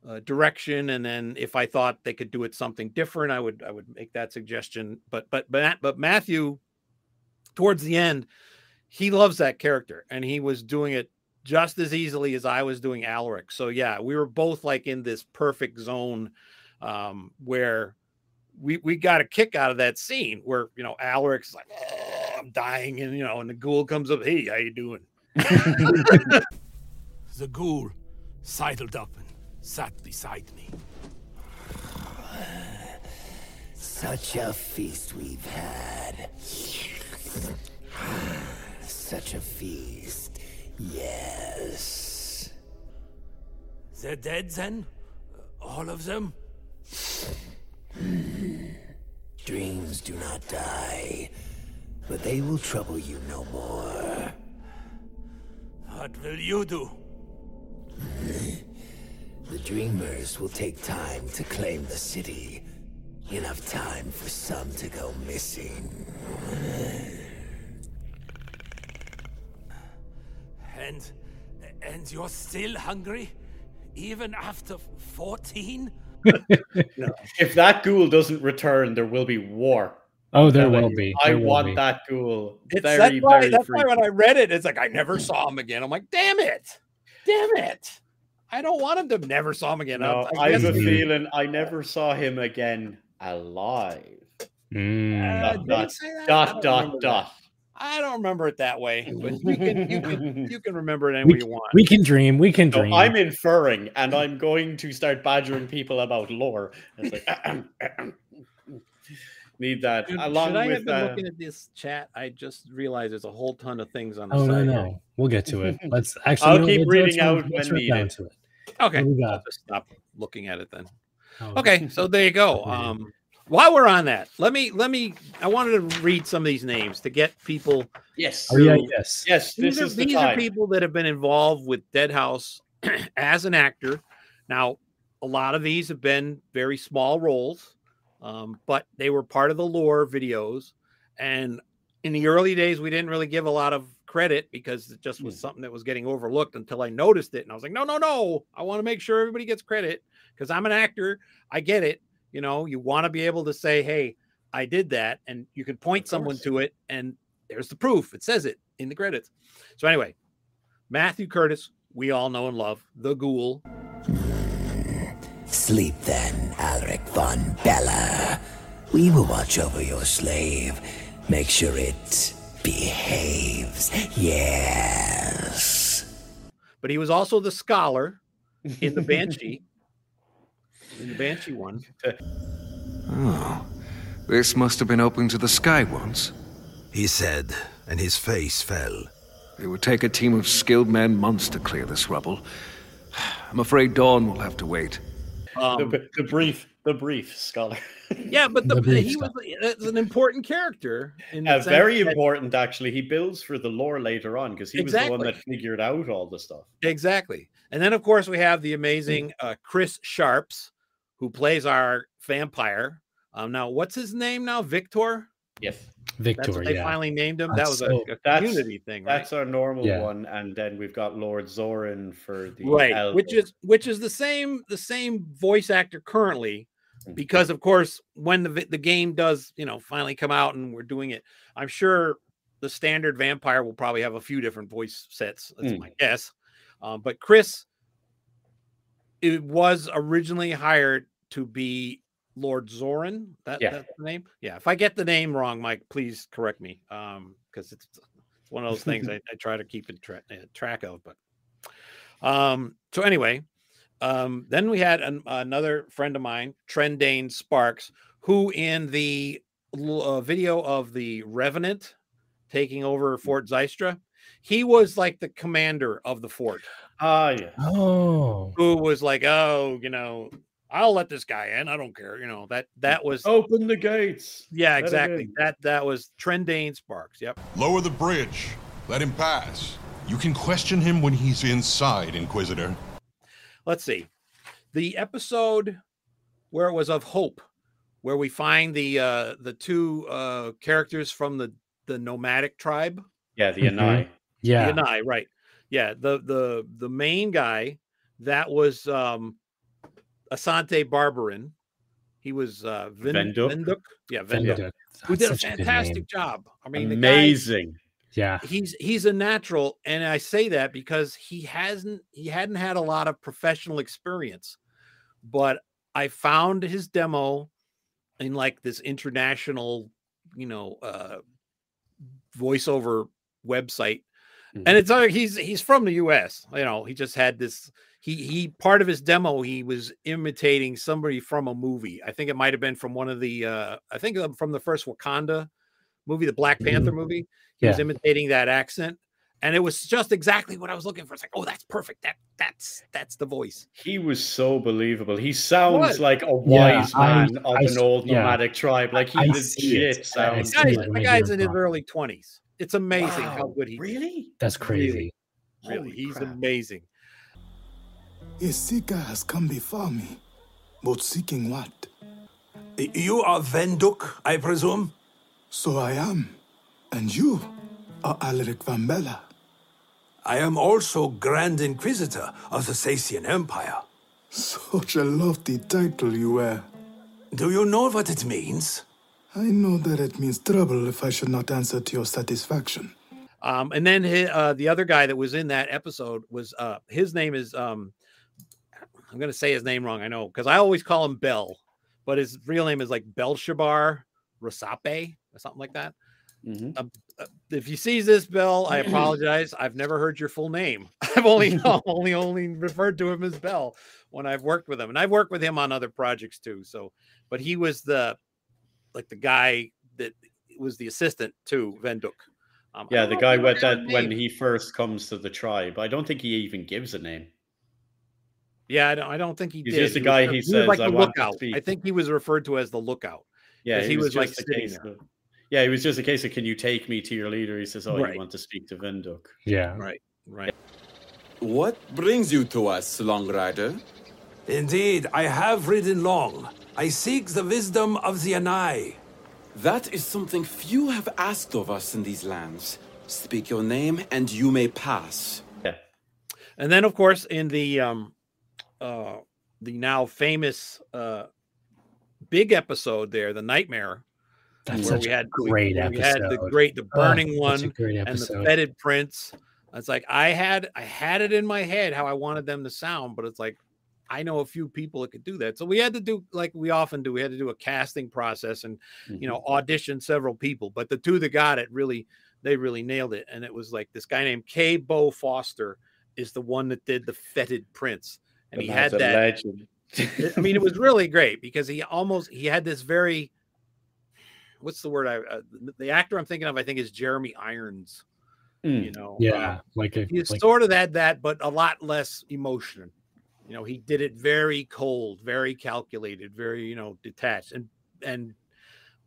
uh, direction, and then if I thought they could do it something different, I would I would make that suggestion. But but but but Matthew, towards the end, he loves that character, and he was doing it just as easily as I was doing Alaric. So yeah, we were both like in this perfect zone um, where we we got a kick out of that scene where you know Alaric's like, "Oh, I'm dying, and you know, and the ghoul comes up, hey, how you doing? the ghoul sidled up and sat beside me. Such a feast we've had. Such a feast. Yes. They're dead then? All of them? Dreams do not die, but they will trouble you no more. What will you do? The dreamers will take time to claim the city. Enough time for some to go missing. And and you're still hungry? Even after 14? No. If that ghoul doesn't return, there will be war. Oh, there will you. be. I there will want be. that ghoul. It's, very, that's why, very that's why when. I read it, it's like I never saw him again. I'm like, damn it, damn it. I don't want him to never saw him again. No, I I have guess- a feeling I never saw him again alive. Mm. Uh, Dot, did dot, say that? I Dot don't dot remember dot. I don't remember it that way, but you can you can you can remember it any We way you want. We can dream. We can So dream. I'm inferring, and I'm going to start badgering people about lore. It's like need that Should, along should I have been uh, looking at this chat? I just realized there's a whole ton of things on the oh no side. here. no. We'll get to it. Let's actually. I'll no, keep reading let's out let's when get down needed. to it. Okay, What do we I'll got? just stop looking at it then. Oh, Okay, so there you go. Um, while we're on that, let me let me. I wanted to read some of these names to get people. yes, Oh yeah. So- Yes. yes. This These, are, is the these are people that have been involved with Deadhouse as an actor. Now, a lot of these have been very small roles, um, but they were part of the lore videos. And in the early days, we didn't really give a lot of credit because it just was something that was getting overlooked until I noticed it. And I was like, no, no, no. I want to make sure everybody gets credit because I'm an actor. I get it. You know, you want to be able to say, hey, I did that. And you can point someone to it. And there's the proof. It says it in the credits. So, anyway, Matthew Curtis, we all know and love, the ghoul. Sleep then, Alaric von Bella. We will watch over your slave. Make sure it behaves. Yes. But he was also the scholar in the Banshee. in the Banshee one. Oh, this must have been open to the sky once. He said, and his face fell. It would take a team of skilled men months to clear this rubble. I'm afraid Dawn will have to wait. Um, the, the brief, the brief scholar. yeah, but the, The he stuff. was an important character. In the Uh, very that- important, actually. He builds for the lore later on because he was the one that figured out all the stuff. Exactly. And then, of course, we have the amazing uh, Chris Sharps, who plays our vampire. Um, now, what's his name now? Victor? Yes, That's Victor. what they Yeah. finally named him. That's that was so- a, a That's- community thing, right? that's our normal Yeah. one, and then we've got Lord Zoran for the right which is which is the same the same voice actor currently Mhm. because of course when the the game does you know finally come out and we're doing it i'm sure the standard vampire will probably have a few different voice sets that's Mm. my guess um, but chris it was originally hired to be lord zoran that, Yeah. that's the name yeah if i get the name wrong mike please correct me um because it's, it's one of those things I, I try to keep in tra- uh, track of but um, so anyway, um, then we had an, another friend of mine, Trendane Sparks, who in the uh, video of the Revenant taking over Fort Zystra, he was like the commander of the fort, ah yeah. Oh. who was like, oh, you know, I'll let this guy in. I don't care. You know that that was Open the gates. yeah, let exactly. That that was Trendane Sparks. Yep. Lower the bridge. Let him pass. You can question him when he's inside, Inquisitor. let's see the episode where it was of hope where we find the uh the two uh characters from the the nomadic tribe Yeah, the Mhm. Anai. Yeah. the Anai, right yeah the the the main guy that was um asante Barberin. he was uh Vin, Venduk? Venduk? yeah Venduk, Venduk. who did a fantastic name. job i mean the guy, Amazing. Yeah. he's he's a natural and i say that because he hasn't he hadn't had a lot of professional experience but i found his demo in like this international you know uh voiceover website and it's like he's he's from the U.S. You know, he just had this. He he part of his demo he was imitating somebody from a movie. I think it might have been from one of the. uh I think uh, from the first Wakanda movie, the Black Panther movie. He was imitating that accent, and it was just exactly what I was looking for. It's like, oh, that's perfect. That that's that's the voice. He was so believable. He sounds Was. like a Yeah, wise I- man of I an s- old yeah. nomadic tribe. Like he I see it. legit I sounds. see Guys, it. the guy's in his wrong. early twenties. It's amazing how good he. really. That's crazy. Really, Holy he's crap. amazing. A seeker has come before me, but seeking what? You are Venduk, I presume? So I am. And you are Alaric Van Bella. I am also Grand Inquisitor of the Sacian Empire. Such a lofty title you wear. Do you know what it means? I know that it means trouble if I should not answer to your satisfaction. Um, and then hi- uh, the other guy that was in that episode was uh, his name is um, I'm gonna say his name wrong. I know because I always call him Bell, but his real name is like Belshabar Rasape or something like that. Mhm. Uh, uh, if you sees this, Bell, I apologize. I've never heard your full name. I've only only only referred to him as Bell when I've worked with him, and I've worked with him on other projects too. So, but he was the like the guy that was the assistant to Venduk. Um, Yeah, the guy with that when he first comes to the tribe. I don't think he even gives a name. Yeah, I don't, I don't think he did. He's did. just a guy he was says, like "I the want to lookout. I think he was referred to as the lookout. Yeah, 'Cause he was, like, just a sitting case there. of- yeah, he was just a case of can you take me to your leader? He says, Oh, Right. you want to speak to Venduk. Yeah. Right, right. What brings you to us, Long Rider? Indeed, I have ridden long. I seek the wisdom of the Anai. That is something few have asked of us in these lands. Speak your name, and you may pass. Yeah. And then, of course, in the um, uh, the now famous uh, big episode there, the nightmare, That's where we had we- great where we had the great, the Oh, burning such one, and the fetid prince. It's like I had I had it in my head how I wanted them to sound, but it's like I know a few people that could do that. So we had to do like we often do. We had to do a casting process and you know audition several people. But the two that got it really they really nailed it. And it was like this guy named K. Bo Foster is the one that did the fetid prince, and The he had that. legend. I mean, it was really great because he almost he had this very what's the word I uh, the- the actor I'm thinking of I think is Jeremy Irons. Mm. You know, Yeah, uh, like a he like, sort of had that, but a lot less emotion. You know, he did it very cold, very calculated, very you know detached, and and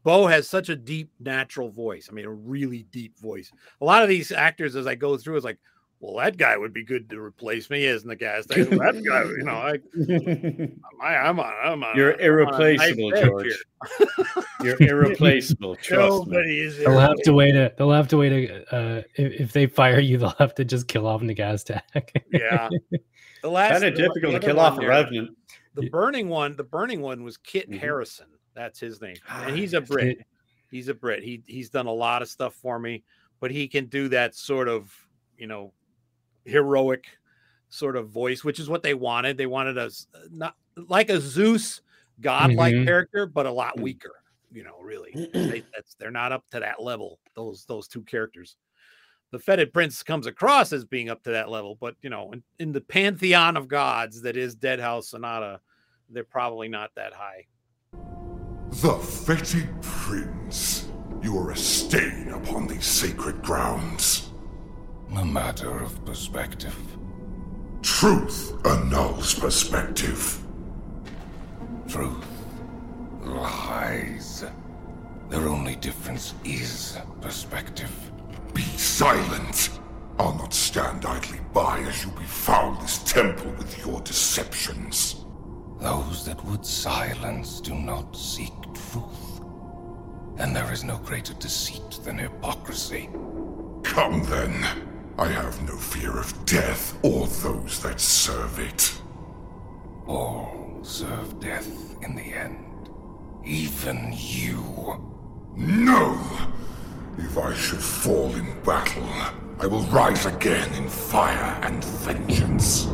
Bo has such a deep natural voice. I mean, a really deep voice. A lot of these actors, as I go through, is like, well, that guy would be good to replace me as the gas station. that guy, you know, I, I, I'm on, I'm on. You're I'm on a irreplaceable, George. You're irreplaceable. Trust me. Nobody is they'll have to wait. A, they'll have to wait. A, uh, if, if they fire you, they'll have to just kill off the Nagaztak. Yeah. The last Kind of difficult to kill off a revenant. The burning one, the burning one was Kit Mhm. Harrison. That's his name. And he's a. Brit. Kit. He's a Brit. He he's done a lot of stuff for me, but he can do that sort of, you know, heroic sort of voice, which is what they wanted. They wanted us not like a Zeus godlike Mhm. character, but a lot Mm. weaker. You know, really, they, that's they're not up to that level. Those those two characters. The fetid prince comes across as being up to that level, but you know, in, in the pantheon of gods that is Deadhouse Sonata, they're probably not that high. The fetid prince. You are a stain upon these sacred grounds. A matter of perspective. Truth annuls perspective. Truth. Lies. Their only difference is perspective. Be silent. I'll not stand idly by as you befoul this temple with your deceptions. Those that would silence do not seek truth. And there is no greater deceit than hypocrisy. Come then. I have no fear of death or those that serve it. All serve death in the end. Even you. No! If I should fall in battle, I will rise again in fire and vengeance.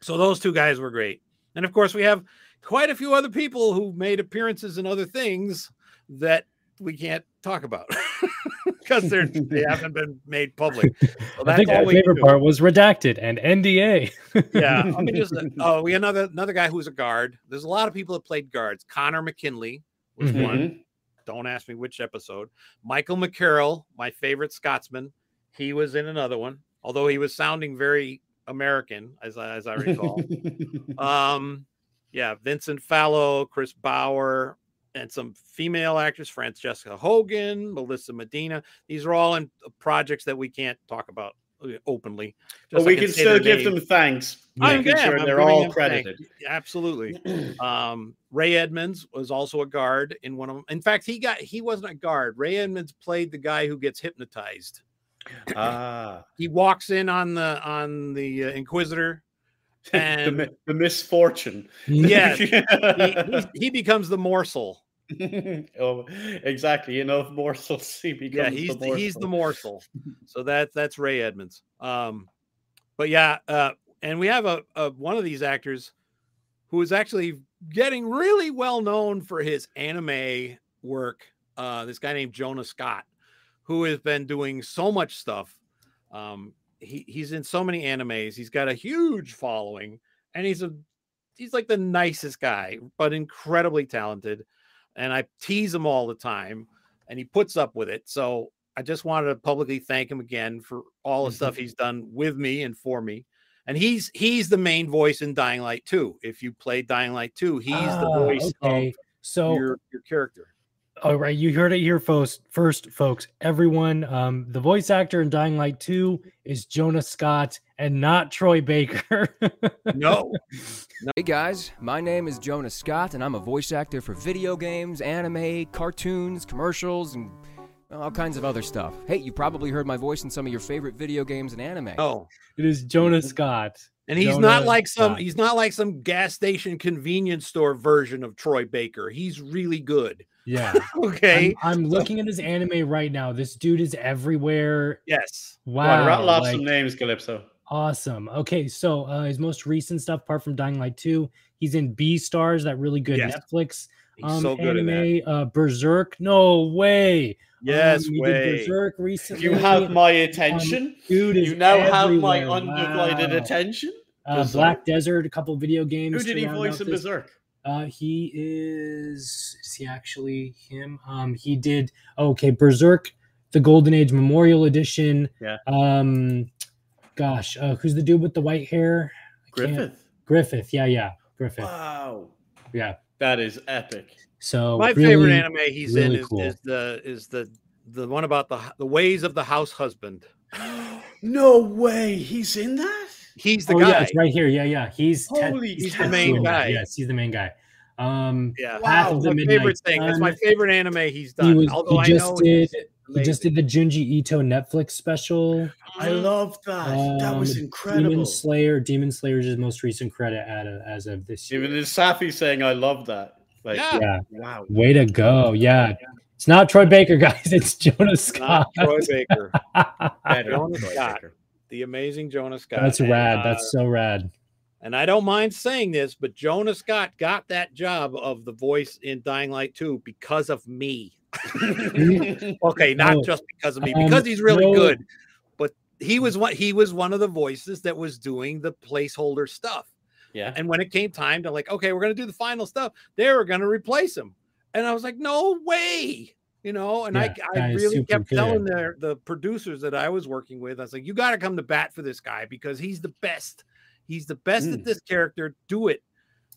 So those two guys were great. And of course, we have quite a few other people who made appearances in other things that we can't talk about because they're they haven't been made public. So I think my favorite do. part was redacted and NDA. yeah. Let me just. Oh, we another another guy who's a guard. There's a lot of people that played guards. Connor McKinley was Mhm. one. Don't ask me which episode. Michael McCarroll, my favorite Scotsman, he was in another one. Although he was sounding very American, as I, as I recall. um, yeah, Vincent Fallow, Chris Bauer, and some female actors, Francesca Hogan, Melissa Medina. These are all in projects that we can't talk about uh, openly. But we can still give names. them thanks. I making am. sure I'm they're all them thanks. credited. Absolutely. um, Ray Edmonds was also a guard in one of them. In fact, he got he wasn't a guard. Ray Edmonds played the guy who gets hypnotized. Ah, He walks in on the on the uh, Inquisitor, the, and mi- the misfortune. yes, he, he- he becomes the morsel. oh, exactly. Enough morsels. He becomes Yeah, he's the the, he's the morsel. morsel. So that's that's Ray Edmonds. Um, but yeah, uh, and we have a, a one of these actors who is actually getting really well known for his anime work. Uh, this guy named Jonah Scott, who has been doing so much stuff. Um, he, he's in so many animes. He's got a huge following, and he's a he's like the nicest guy, but incredibly talented. And I tease him all the time, and he puts up with it. So I just wanted to publicly thank him again for all the stuff he's done with me and for me. And he's he's the main voice in Dying Light 2. If you play Dying Light 2, he's the Ah, voice okay. of So your, your character. All right, you heard it here first, first, folks. Everyone, um, the voice actor in Dying Light 2 is Jonah Scott and not Troy Baker. No. Hey guys, my name is Jonah Scott, and I'm a voice actor for video games, anime, cartoons, commercials, and all kinds of other stuff. Hey, you probably heard my voice in some of your favorite video games and anime. Oh, it is Jonah Scott. And he's Jonah not like some Scott. he's not like some gas station convenience store version of Troy Baker. He's really good. Yeah. Okay. I'm, I'm looking at his anime right now. This dude is everywhere. Yes. Wow. Right, rattle off like- some names, Calypso. Awesome. Okay, so uh, his most recent stuff, apart from Dying Light 2, he's in Beastars, that really good Yes. Netflix um, so good anime. Uh, Berserk. No way. Yes, Um, he did. Berserk recently. You have my attention. dude is you now have my undivided Wow. attention. Uh, Black Desert, a couple video games. Who did he voice in. Berserk? Uh, he is. Is he actually him? Um, he did. okay, Berserk, the Golden Age Memorial Edition. Yeah. Um, gosh, uh, who's the dude with the white hair? I can't- Griffith. Griffith. Yeah, yeah, Griffith. Wow. Yeah. That is epic. So My really, favorite anime he's really in is, cool. is the is the the one about the the ways of the house husband. No way. He's in that? He's the oh, guy. Yeah, it's right here. Yeah, yeah. He's Ted- Holy he's cow. Tetsuo main in guy. Yes, he's the main guy. Um, Yeah, Path of the my Midnight favorite thing. It's my favorite anime he's He done. was. Although He I just know did. He just did the Junji Ito Netflix special. I love that. that was Um, incredible. Demon Slayer. Demon Slayer is his most recent credit at, as of this year. Even Safi saying, I love that. Like, Yeah. Yeah. wow. Way to go. Yeah. It's not Troy Baker, guys. It's Jonah Scott. not Troy Baker. Better Jonas Troy Scott. Baker. The amazing Jonas Scott. That's And, rad. uh, That's so rad. And I don't mind saying this, but Jonah Scott got that job of the voice in Dying Light 2 because of me. okay, not No. just because of me, Um, because he's really no. good. But he was what he was one of the voices that was doing the placeholder stuff. Yeah. And when it came time to like, okay, we're gonna do the final stuff, they were gonna replace him. And I was like, no way. You know, and I, Yeah, I that is really kept telling good. their the producers that I was working with, I was like, you got to come to bat for this guy because he's the best. He's the best at Mm. this character. Do it.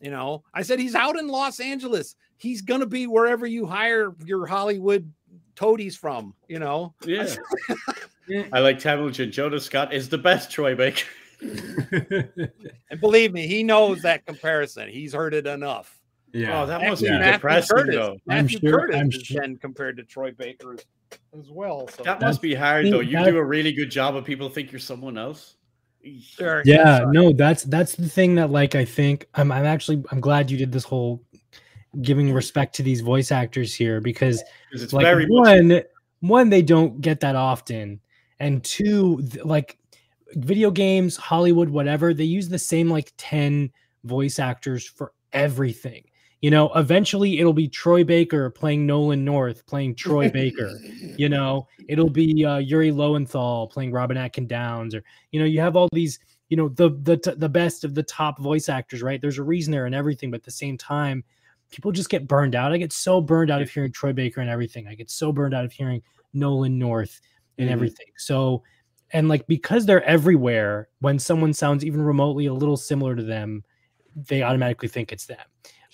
You know, I said he's out in Los Angeles. He's gonna be wherever you hire your Hollywood toadies from. You know, Yeah. I like Temujin. Jonas Scott is the best Troy Baker. and believe me, he knows that comparison. He's heard it enough. Oh, that must Actually, be Matthew depressing, Curtis, though. I'm Matthew sure- Curtis I'm has sure- been compared to Troy Baker as, as well. So That must be hard, though. You do a really good job of people think you're someone else. sure. yeah no that's that's the thing that like i think i'm, I'm actually i'm glad you did this whole giving respect to these voice actors here because it's like very much- one one they don't get that often and two th- like video games hollywood whatever they use the same like 10 voice actors for everything You know, eventually it'll be Troy Baker playing Nolan North, playing Troy Baker. You know, it'll be uh, Yuri Lowenthal playing Robin Atkin Downes, or you know, you have all these, you know, the the the best of the top voice actors, right? There's a reason there and everything, but at the same time, people just get burned out. I get so burned out of hearing Troy Baker and everything. I get so burned out of hearing Nolan North and Mhm. everything. So, and like because they're everywhere, when someone sounds even remotely a little similar to them, they automatically think it's them.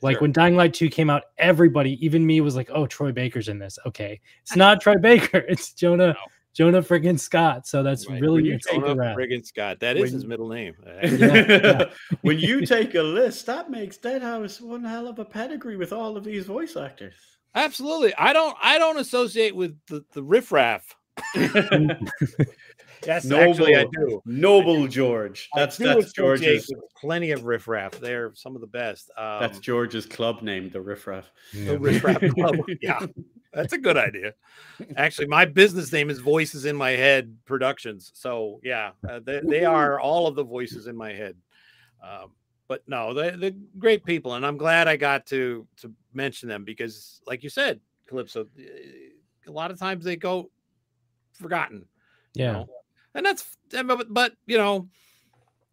Like Sure. when Dying Light 2 came out, everybody, even me, was like, "Oh, Troy Baker's in this." Okay, it's not Troy Baker. It's Jonah, Jonah friggin' Scott. So that's Right. really When you it's take super up rad. friggin' Scott. That is When- his middle name. when you take a list, that makes Deadhouse one hell of a pedigree with all of these voice actors. Absolutely. I don't I don't associate with the, the riffraff. yes, noble, actually I do. Noble George. That's do that's associate George's. plenty of riffraff. They're some of the best. Um, That's George's club name, the Riffraff. the riffraff club. Yeah, that's a good idea. Actually, my business name is Voices in My Head Productions. So yeah, uh, they, they are all of the voices in my head. Um, but no, they, they're great people, and I'm glad I got to to mention them because, like you said, Calypso, eh, a lot of times they go forgotten. you Yeah. know? and that's but, but you know,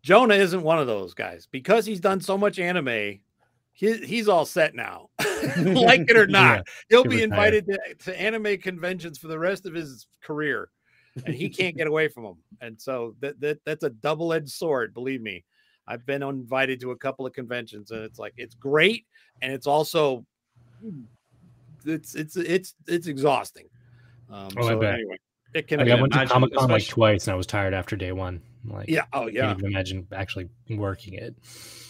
Jonah isn't one of those guys because he's done so much anime. He, he's all set now, like it or not. Yeah, He'll be invited to, to anime conventions for the rest of his career, and he can't get away from them. And so that, that that's a double edged sword. Believe me, I've been invited to a couple of conventions, and it's like it's great, and it's also it's it's it's it's exhausting. Um, Oh, so anyway, it can Like, be I went to Comic Con like twice, and I was tired after day one. Like, Yeah, oh, I yeah. can't even imagine actually working it.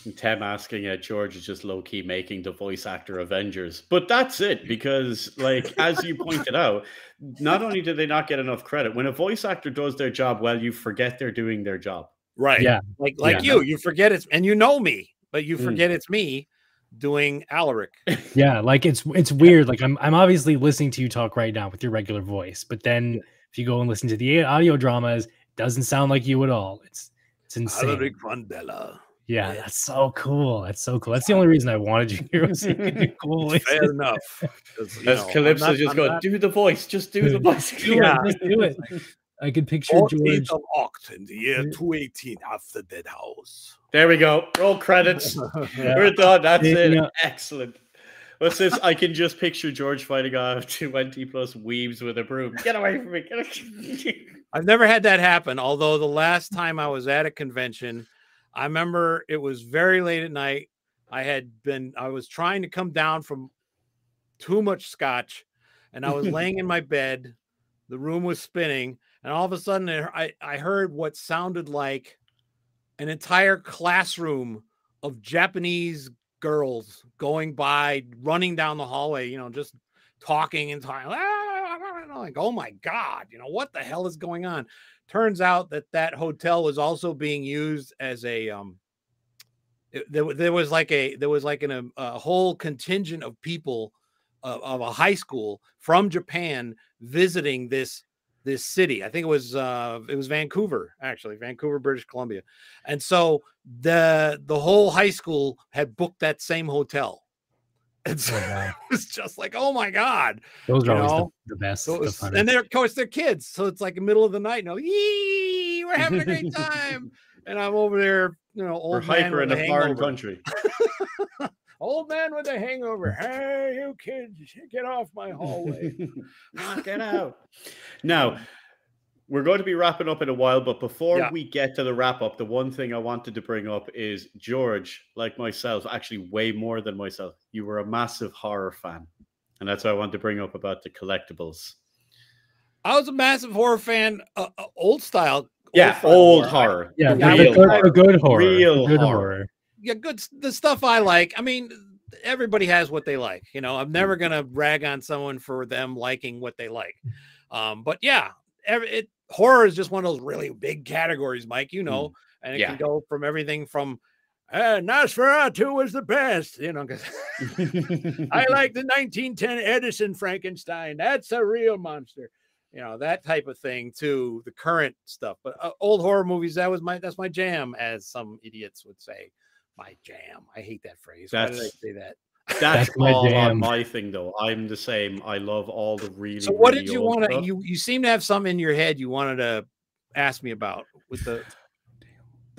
And Tem asking uh, George is just low key making the voice actor Avengers, but that's it because, like as you pointed out, not only do they not get enough credit when a voice actor does their job well, you forget they're doing their job. Right. Yeah. Like like Yeah. you, you forget it's and you know me, but you Mm. forget it's me doing Alaric. Yeah, like it's it's weird. Like I'm I'm obviously listening to you talk right now with your regular voice, but then if you go and listen to the audio dramas, it doesn't sound like you at all. It's it's insane. Alaric von Bella. Yeah, that's so cool. That's so cool. That's the only reason I wanted you here. So you can do cool voices. Fair enough. 'Cause, you As know, Calypso not- just I'm go, not- do the voice, just do the voice. yeah. it, just do it. I could picture 14th George. of Oct in the year 218 after Dead House. There we go. Roll credits. Yeah. We're done. That's Yeah, it. yeah. Excellent. What's this? I can just picture George fighting off 20 plus weaves with a broom. Get away from me. Get away. I've never had that happen. Although the last time I was at a convention, I remember it was very late at night. I had been, I was trying to come down from too much scotch, and I was laying in my bed. The room was spinning, and all of a sudden, I I heard what sounded like an entire classroom of Japanese girls going by, running down the hallway. You know, just talking and talking. Like, oh my god, you know what the hell is going on? Turns out that that hotel was also being used as a um. it- there, there was like a there was like an, um, a whole contingent of people of, of a high school from Japan visiting this this city. I think it was uh it was Vancouver actually, Vancouver, British Columbia. And so the the whole high school had booked that same hotel. And so it was just like, oh my god. Those are you always the, the best. So it the and they're of course they're kids, so it's like the middle of the night. No, yee, we're having a great time, and I'm over there, you know, We're man hyper in a foreign country. Old man with a hangover. Hey, you kids, get off my hallway. Knock it out. Now, we're going to be wrapping up in a while, but before Yeah. we get to the wrap up, the one thing I wanted to bring up is George, like myself, actually way more than myself. You were a massive horror fan. And that's what I wanted to bring up about the collectibles. I was a massive horror fan, uh, uh, old style. Yeah, style old horror. horror. yeah, Yeah, real good, horror. the good horror. Real the good horror. Yeah, good the stuff I like. I mean, everybody has what they like. You know, I'm Mm. never gonna rag on someone for them liking what they like. Um, but yeah, every, it horror is just one of those really big categories, Mike. You know, and it Mm. Yeah. can go from everything from uh, Nosferatu was the best, you know, 'cause I like the 1910 Edison Frankenstein. That's a real monster. You know, that type of thing to the current stuff. But uh, old horror movies, that was my that's my jam, as some idiots would say. My jam. I hate that phrase. Why did I That's- say that? That's, That's my all on my thing, though. I'm the same. I love all the really. So what really did you want to? You you seem to have something in your head you wanted to ask me about with the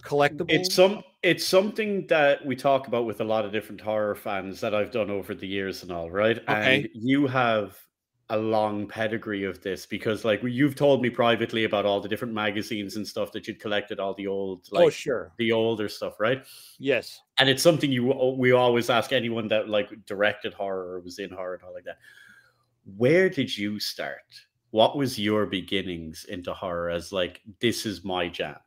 collectibles. It's some. It's something that we talk about with a lot of different horror fans that I've done over the years and all, right? Okay. And you have a long pedigree of this because, like, you've told me privately about all the different magazines and stuff that you'd collected, all the old, oh, like, oh sure. the older stuff, right? Yes. and it's something you we always ask anyone that like directed horror or was in horror and all like that. Where did you start? What was your beginnings into horror as like this is my jam?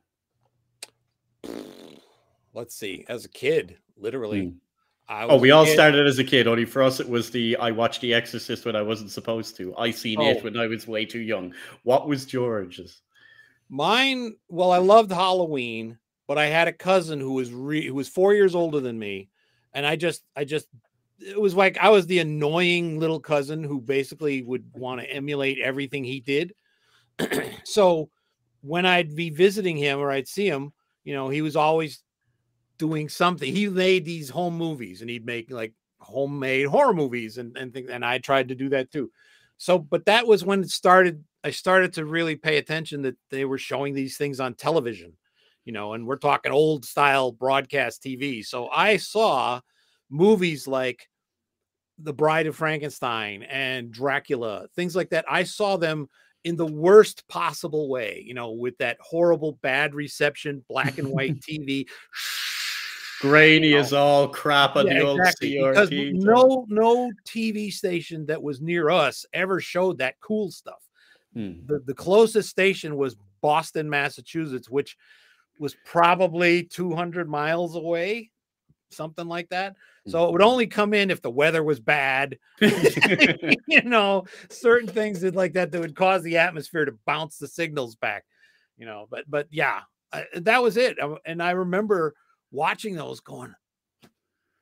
Let's see. As a kid, literally. I Oh, we all kid- started as a kid. Only for us, it was the I watched The Exorcist when I wasn't supposed to. I seen Oh. it when I was way too young. What was George's? Mine, well, I loved Halloween, but I had a cousin who was re- who was four years older than me, and I just, I just, it was like I was the annoying little cousin who basically would want to emulate everything he did. so when I'd be visiting him or I'd see him, you know, he was always doing something. He made these home movies, and he'd make like homemade horror movies and and things, and I tried to do that too. So, but that was when it started. I started to really pay attention that they were showing these things on television, you know, and we're talking old style broadcast TV. So I saw movies like The Bride of Frankenstein and Dracula, things like that. I saw them in the worst possible way, you know, with that horrible bad reception, black and white TV. Grainy as all crap on Yeah, the old exactly, because CRT. no no TV station that was near us ever showed that cool stuff. Hmm. The the closest station was Boston, Massachusetts, which was probably 200 miles away, something like that. So it would only come in if the weather was bad. you know, certain things that like that that would cause the atmosphere to bounce the signals back. You know, but but yeah, I, that was it. And I remember watching those going,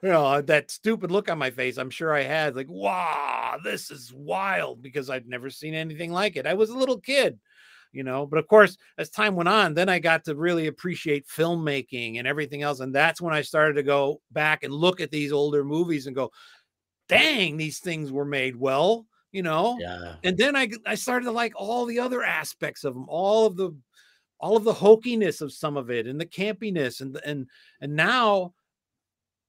you know, uh, that stupid look on my face. I'm sure I had like, wow, this is wild because I'd never seen anything like it. I was a little kid, you know, but of course, as time went on, then I got to really appreciate filmmaking and everything else. And that's when I started to go back and look at these older movies and go, dang, these things were made well, you know? Yeah. And then I, I started to like all the other aspects of them, all of the, all of the hokiness of some of it and the campiness and and and now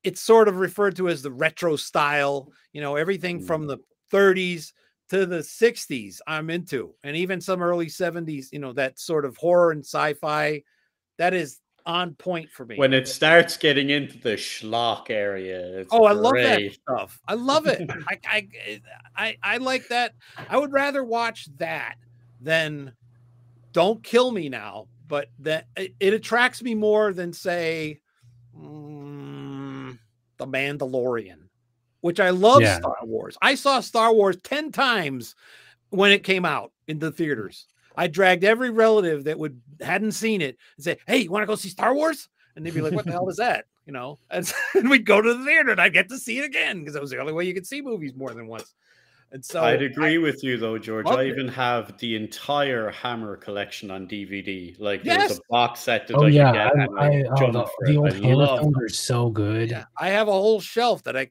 it's sort of referred to as the retro style you know everything from mm. the 30s to the 60s i'm into and even some early 70s you know that sort of horror and sci-fi that is on point for me. When it starts getting into the schlock area, it's oh i love that stuff i love it I, I i i like that i would rather watch that than don't kill me now but that it, it attracts me more than say mm, the mandalorian which i love Yeah. star wars. I saw star wars 10 times when it came out in the theaters. I dragged every relative that would hadn't seen it and say hey you want to go see star wars? And they'd be like what the hell is that? You know? And, and we'd go to the theater and i'd get to see it again because that was the only way you could see movies more than once and so I'd agree with you though, George. loved I it. even have the entire Hammer collection on DVD. Like Yes. there's a box set that Oh I yeah, could get. I, I I, oh, jumped the, the old I Hammer films are so good. Yeah, I have a whole shelf that I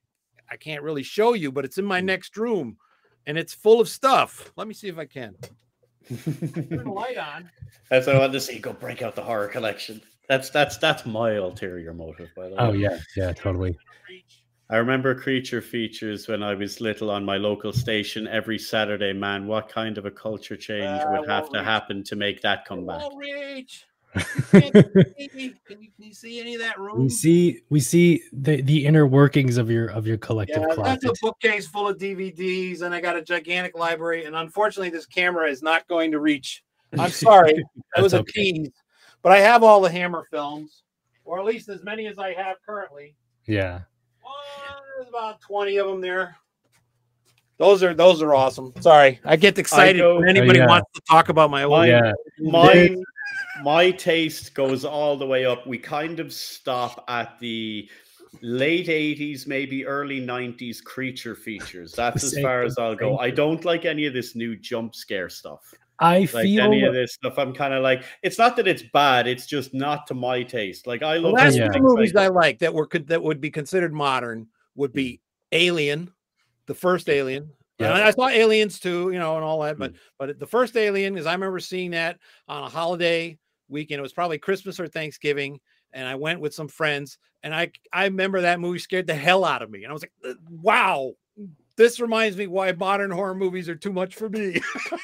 I can't really show you, but it's in my next room, and it's full of stuff. Let me see if I can. Turn the light on. That's what I wanted to see. Go break out the horror collection. That's that's that's my ulterior motive, by the oh, way. Oh yeah, yeah, totally. I remember creature features when I was little on my local station every Saturday. Man, what kind of a culture change Uh, would have won't to reach. happen to make that come back? Won't reach. Can't see me. Can you, can you see any of that room? We see we see the the inner workings of your of your collective Yeah, closet. that's a bookcase full of DVDs, and I got a gigantic library. And unfortunately, this camera is not going to reach. I'm sorry, that was a okay. tease, but I have all the Hammer films, or at least as many as I have currently. Yeah. There's about 20 of them there. Those are those are awesome. Sorry, I get excited know- when anybody Oh, yeah. wants to talk about my old. Mine, Yeah. mine, my taste goes all the way up. We kind of stop at the late 80s, maybe early 90s creature features. That's as far as I'll go. I don't like any of this new jump scare stuff. I Like feel any of this stuff, I'm kind of like, it's not that it's bad, it's just not to my taste. Like I Well, love that's those Yeah. the movies like- I like that were that would be considered modern would be Alien, the first Alien. Yeah. And I saw Aliens too, you know, and all that. But Mm. but the first Alien is I remember seeing that on a holiday weekend. It was probably Christmas or Thanksgiving, and I went with some friends. And I I remember that movie scared the hell out of me. And I was like, "Uh, wow, this reminds me why modern horror movies are too much for me.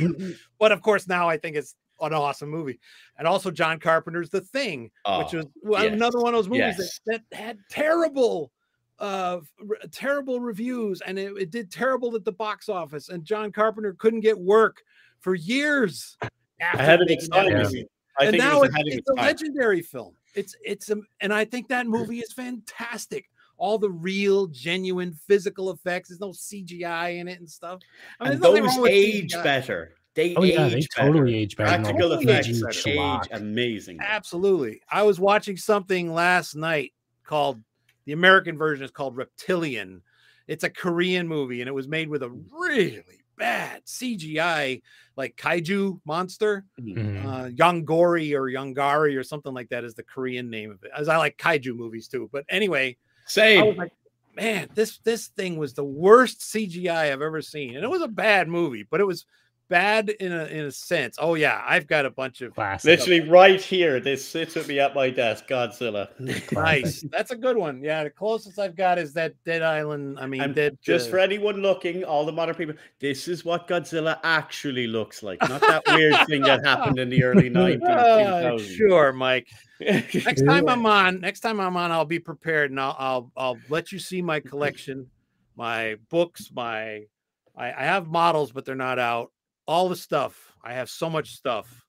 but of course, now I think it's an awesome movie. And also John Carpenter's The Thing, which Oh, was well, another one of those movies yes. that, that had terrible uh r- terrible reviews and it, it did terrible at the box office and John Carpenter couldn't get work for years after its making that time. movie. I and think it now was it's, it's its a legendary film. It's it's a, and I think that movie is fantastic. All the real, genuine physical effects. There's no CGI in it and stuff. I mean, and those wrong with age CGI. better. They Oh, age yeah, they better. totally age better than Practical the effects CG age amazing. Absolutely. I was watching something last night called the American version is called Reptilian. It's a Korean movie and it was made with a really bad CGI like kaiju monster. Mhm. Uh, Yongori or Yongari or something like that is the Korean name of it. As I like kaiju movies too. But anyway, I Same. like, man, this this thing was the worst CGI I've ever seen, and it was a bad movie, but it was bad in a in a sense. Oh yeah, I've got a bunch of Classic. Literally right here. This sits with me at my desk. Godzilla. nice. That's a good one. Yeah, the closest I've got is that Dead Island. I mean, And Dead. just uh, for anyone looking, all the modern people, this is what Godzilla actually looks like. Not that weird thing that happened in the early 90s. Ah, 2000s. sure, Mike. Next time I'm on, next time I'm on, I'll be prepared and I'll I'll, I'll let you see my collection, my books, my I, I have models, but they're not out. All the stuff. I have so much stuff.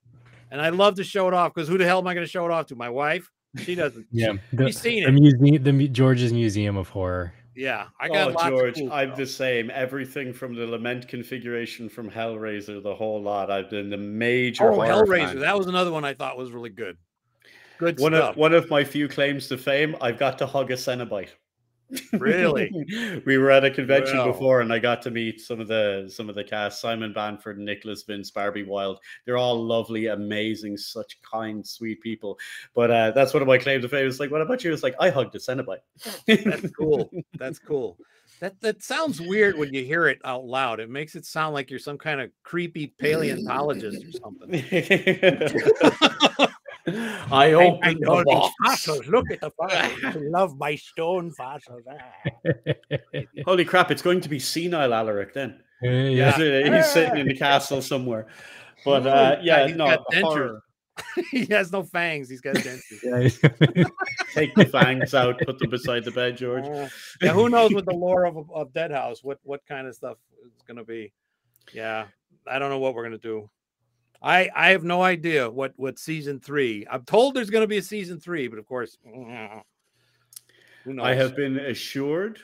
And I love to show it off because who the hell am I going to show it off to? My wife? She doesn't. Yeah, She- the, she's seen the it. museum, the George's Museum of Horror. Yeah, I got oh, lots George, of cool I'm stuff. the same. Everything from the lament configuration from Hellraiser, the whole lot. I've been the major. Oh, Hellraiser. fan. That was another one I thought was really good. Good one stuff. of one of my few claims to fame. I've got to hug a Cenobite. Really? we were at a convention Wow. before, and I got to meet some of the some of the cast: Simon Bamford, Nicholas Vince, Barbie Wild. They're all lovely, amazing, such kind, sweet people. But uh, that's one of my claims to fame. It's like, what about you? It's like I hugged a Cenobite. That's cool. That's cool. That that sounds weird when you hear it out loud. It makes it sound like you're some kind of creepy paleontologist or something. I opened I the know box. fossils. Look at the fossils. I love my stone fossils. Ah. Holy crap! It's going to be senile Alaric then. yeah. He's, he's sitting in the castle somewhere. But uh, yeah, He's no got dentures. horror. he has no fangs. He's got dentures. Take the fangs out, put them beside the bed, George. Uh, yeah, who knows with the lore of, of Dead House what what kind of stuff is going to be. Yeah, I don't know what we're going to do. I I have no idea what what season three. I'm told there's going to be a season three, but of course? I have been assured,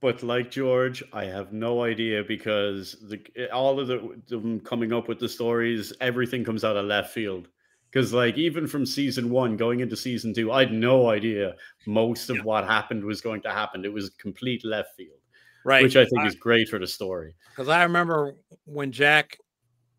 but like George, I have no idea because the eh, all of the them coming up with the stories, everything comes out of left field. Because like even from season one going into season two, I had no idea most of what happened was going to happen. It was complete left field, right, which I think I- is great for the story. because I remember when Jack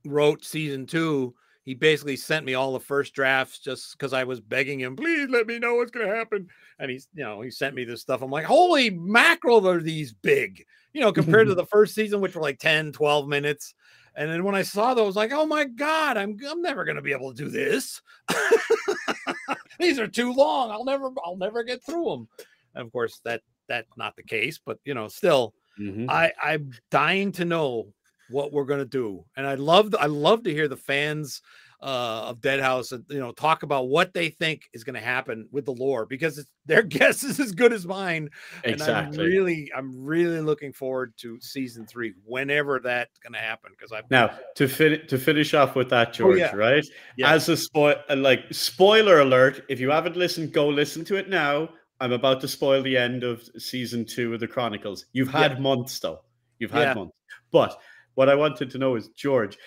wrote season two, he basically sent me all the first drafts just because I was begging him, please let me know what's going to happen. And he's, you know, he sent me this stuff. I'm like, holy mackerel, are these big, you know, compared to the first season, which were like 10, 12 minutes. And then when I saw those, I was like, oh my God, I'm, I'm never going to be able to do this. these are too long. I'll never, I'll never get through them. And of course, that, that's not the case, but you know, still, Mhm. I I'm dying to know what we're gonna do, and I love I love to hear the fans uh, of Dead House, uh, you know, talk about what they think is going to happen with the lore because it's, their guess is as good as mine. And Exactly. I'm really I'm really looking forward to season three whenever that's going to happen because I've Now to fin- to finish off with that, George, Oh, yeah. right? Yeah. As a spoil, like spoiler alert, if you haven't listened, go listen to it now. I'm about to spoil the end of season two of the Chronicles. You've had Yeah. months though. You've had months. But what I wanted to know is, George,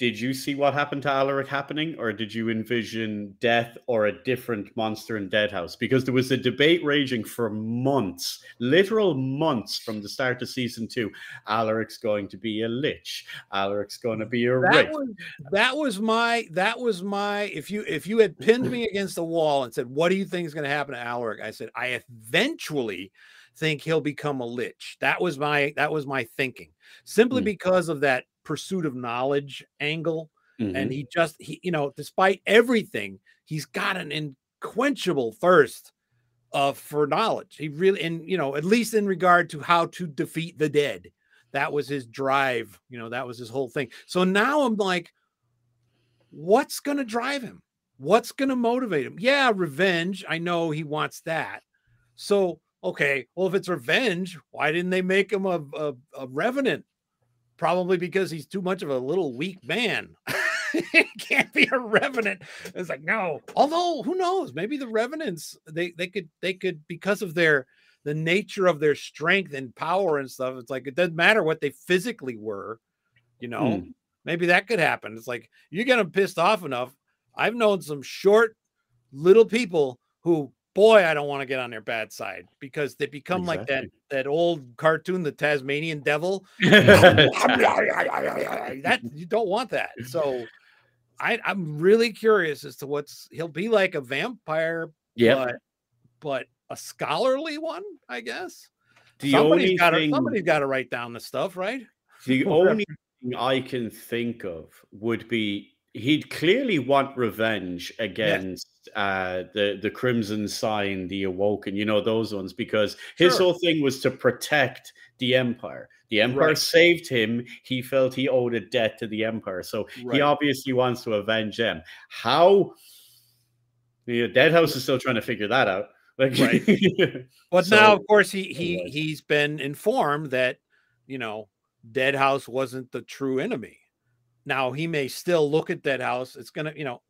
did you see what happened to Alaric happening, or did you envision death or a different monster in Deadhouse? Because there was a debate raging for months, literal months from the start of season two. Alaric's going to be a lich. Alaric's going to be a that wraith. was that was my that was my if you if you had pinned me against the wall and said what do you think is going to happen to Alaric I said I eventually think he'll become a lich. That was my that was my thinking. Simply Hmm. because of that pursuit of knowledge angle and Mhm. he just he you know despite everything he's got an unquenchable thirst uh for knowledge he really and you know at least in regard to how to defeat the dead that was his drive you know that was his whole thing so now i'm like what's going to drive him what's going to motivate him yeah revenge i know he wants that so okay well if it's revenge why didn't they make him a, a, a revenant? Probably because he's too much of a little weak man. He can't be a revenant. It's like no. Although who knows? Maybe the revenants they they could they could because of their the nature of their strength and power and stuff it's like it doesn't matter what they physically were you know? Hmm. maybe that could happen. It's like you get them pissed off enough. I've known some short little people who boy i don't want to get on their bad side because they become like that that old cartoon the tasmanian devil that you don't want that so I, I'm really curious as to what's he'll be like a vampire, Yep. but but a scholarly one, I guess. The somebody's got to somebody's got to write down the stuff, right? The only thing I can think of would be he'd clearly want revenge against uh, the the Crimson Sign, the Awoken, you know those ones, because his Sure. whole thing was to protect the Empire. The Empire Right. saved him. He felt he owed a debt to the Empire, so Right. he obviously wants to avenge them. How? Yeah, Deadhouse is still trying to figure that out. Like, Right. But So- now, of course, he he he's been informed that you know Deadhouse wasn't the true enemy. Now he may still look at that Deadhouse. It's gonna, you know,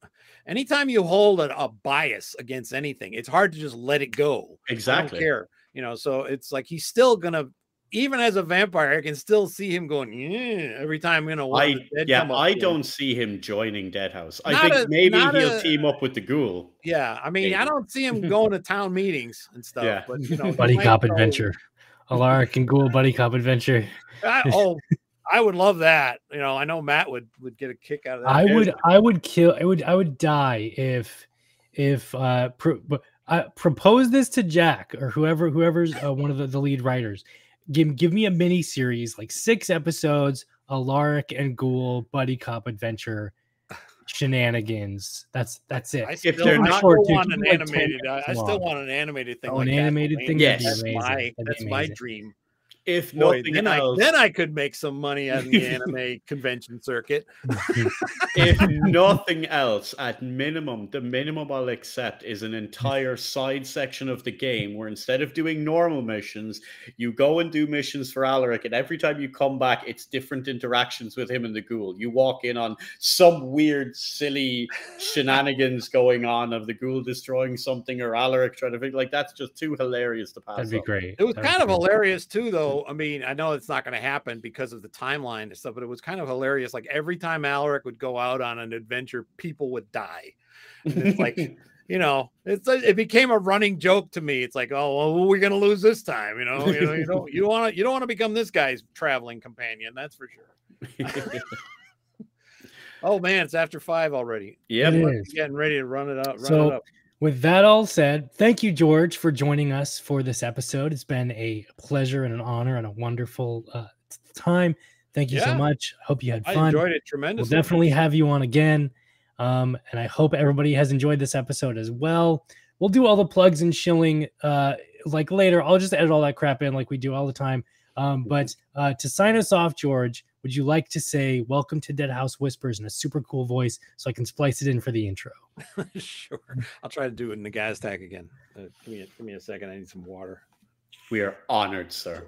anytime you hold a, a bias against anything, it's hard to just let it go. I Exactly. don't care, you know. So it's like he's still gonna, even as a vampire, I can still see him going yeah, every time you know. I yeah, up, I don't see him joining Deadhouse. I Not think a- maybe he'll a- team up with the Ghoul. Yeah, I mean, I don't see him going to town meetings and stuff. Yeah. But you know, buddy cop adventure. Alaric and Ghoul buddy cop adventure. I, oh, I would love that. You know, I know Matt would would get a kick out of that. I would I would kill I would I would die if if uh pro, but I propose this to Jack or whoever whoever's uh, one of the, the lead writers. Give give me a mini series like six episodes, Alaric and Ghoul buddy cop adventure shenanigans. That's that's it. I still, they're not- still short, want keep an it like animated. I, I still want an animated thing. Oh, like an animated Wayne. thing would be That's my that's my dream. If Boy, nothing then I else, then I could make some money on the anime convention circuit. if nothing else, at minimum, the minimum I'll accept is an entire side section of the game where instead of doing normal missions, you go and do missions for Alaric, and every time you come back, it's different interactions with him and the ghoul. You walk in on some weird, silly shenanigans going on of the ghoul destroying something or Alaric trying to figure like that's just too hilarious to pass. That'd be up. great. It was That'd kind of great. hilarious too, though. Mm. I mean, I know it's not going to happen because of the timeline and stuff, but it was kind of hilarious. Like every time Alaric would go out on an adventure, people would die. And it's like, you know, it's a, it became a running joke to me. It's like, oh, well, who are we going to lose this time? You know, you know, you don't you don't want to you don't want to become this guy's traveling companion. That's for sure. Oh man, it's after five already. Yep. It getting ready to run it up. Run it So, up. With that all said, thank you, George, for joining us for this episode. It's been a pleasure and an honor and a wonderful uh, time. Thank you so Yeah. much. Hope you had fun. I enjoyed it tremendously. We'll definitely have you on again. Um, and I hope everybody has enjoyed this episode as well. We'll do all the plugs and shilling uh, like later. I'll just edit all that crap in like we do all the time. Um, but uh, to sign us off, George, would you like to say welcome to Dead House Whispers in a super cool voice so I can splice it in for the intro? sure. I'll try to do it in the gas tank again. Uh, give me a, give me a second. I need some water. We are honored, sir.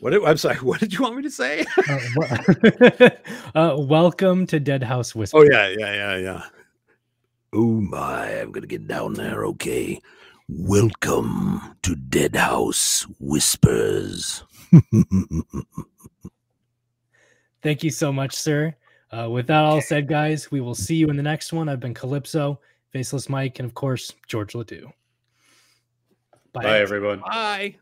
What did, I'm sorry. What did you want me to say? Uh, wel- uh, welcome to Dead House Whispers. oh yeah, yeah, yeah, yeah. Oh my, I'm gonna get down there, okay. Welcome to Dead House Whispers. Thank you so much, sir. Uh, with that all said, guys, we will see you in the next one. I've been Calypso, Faceless Mike, and of course, George Ledoux. Bye, everyone. Bye.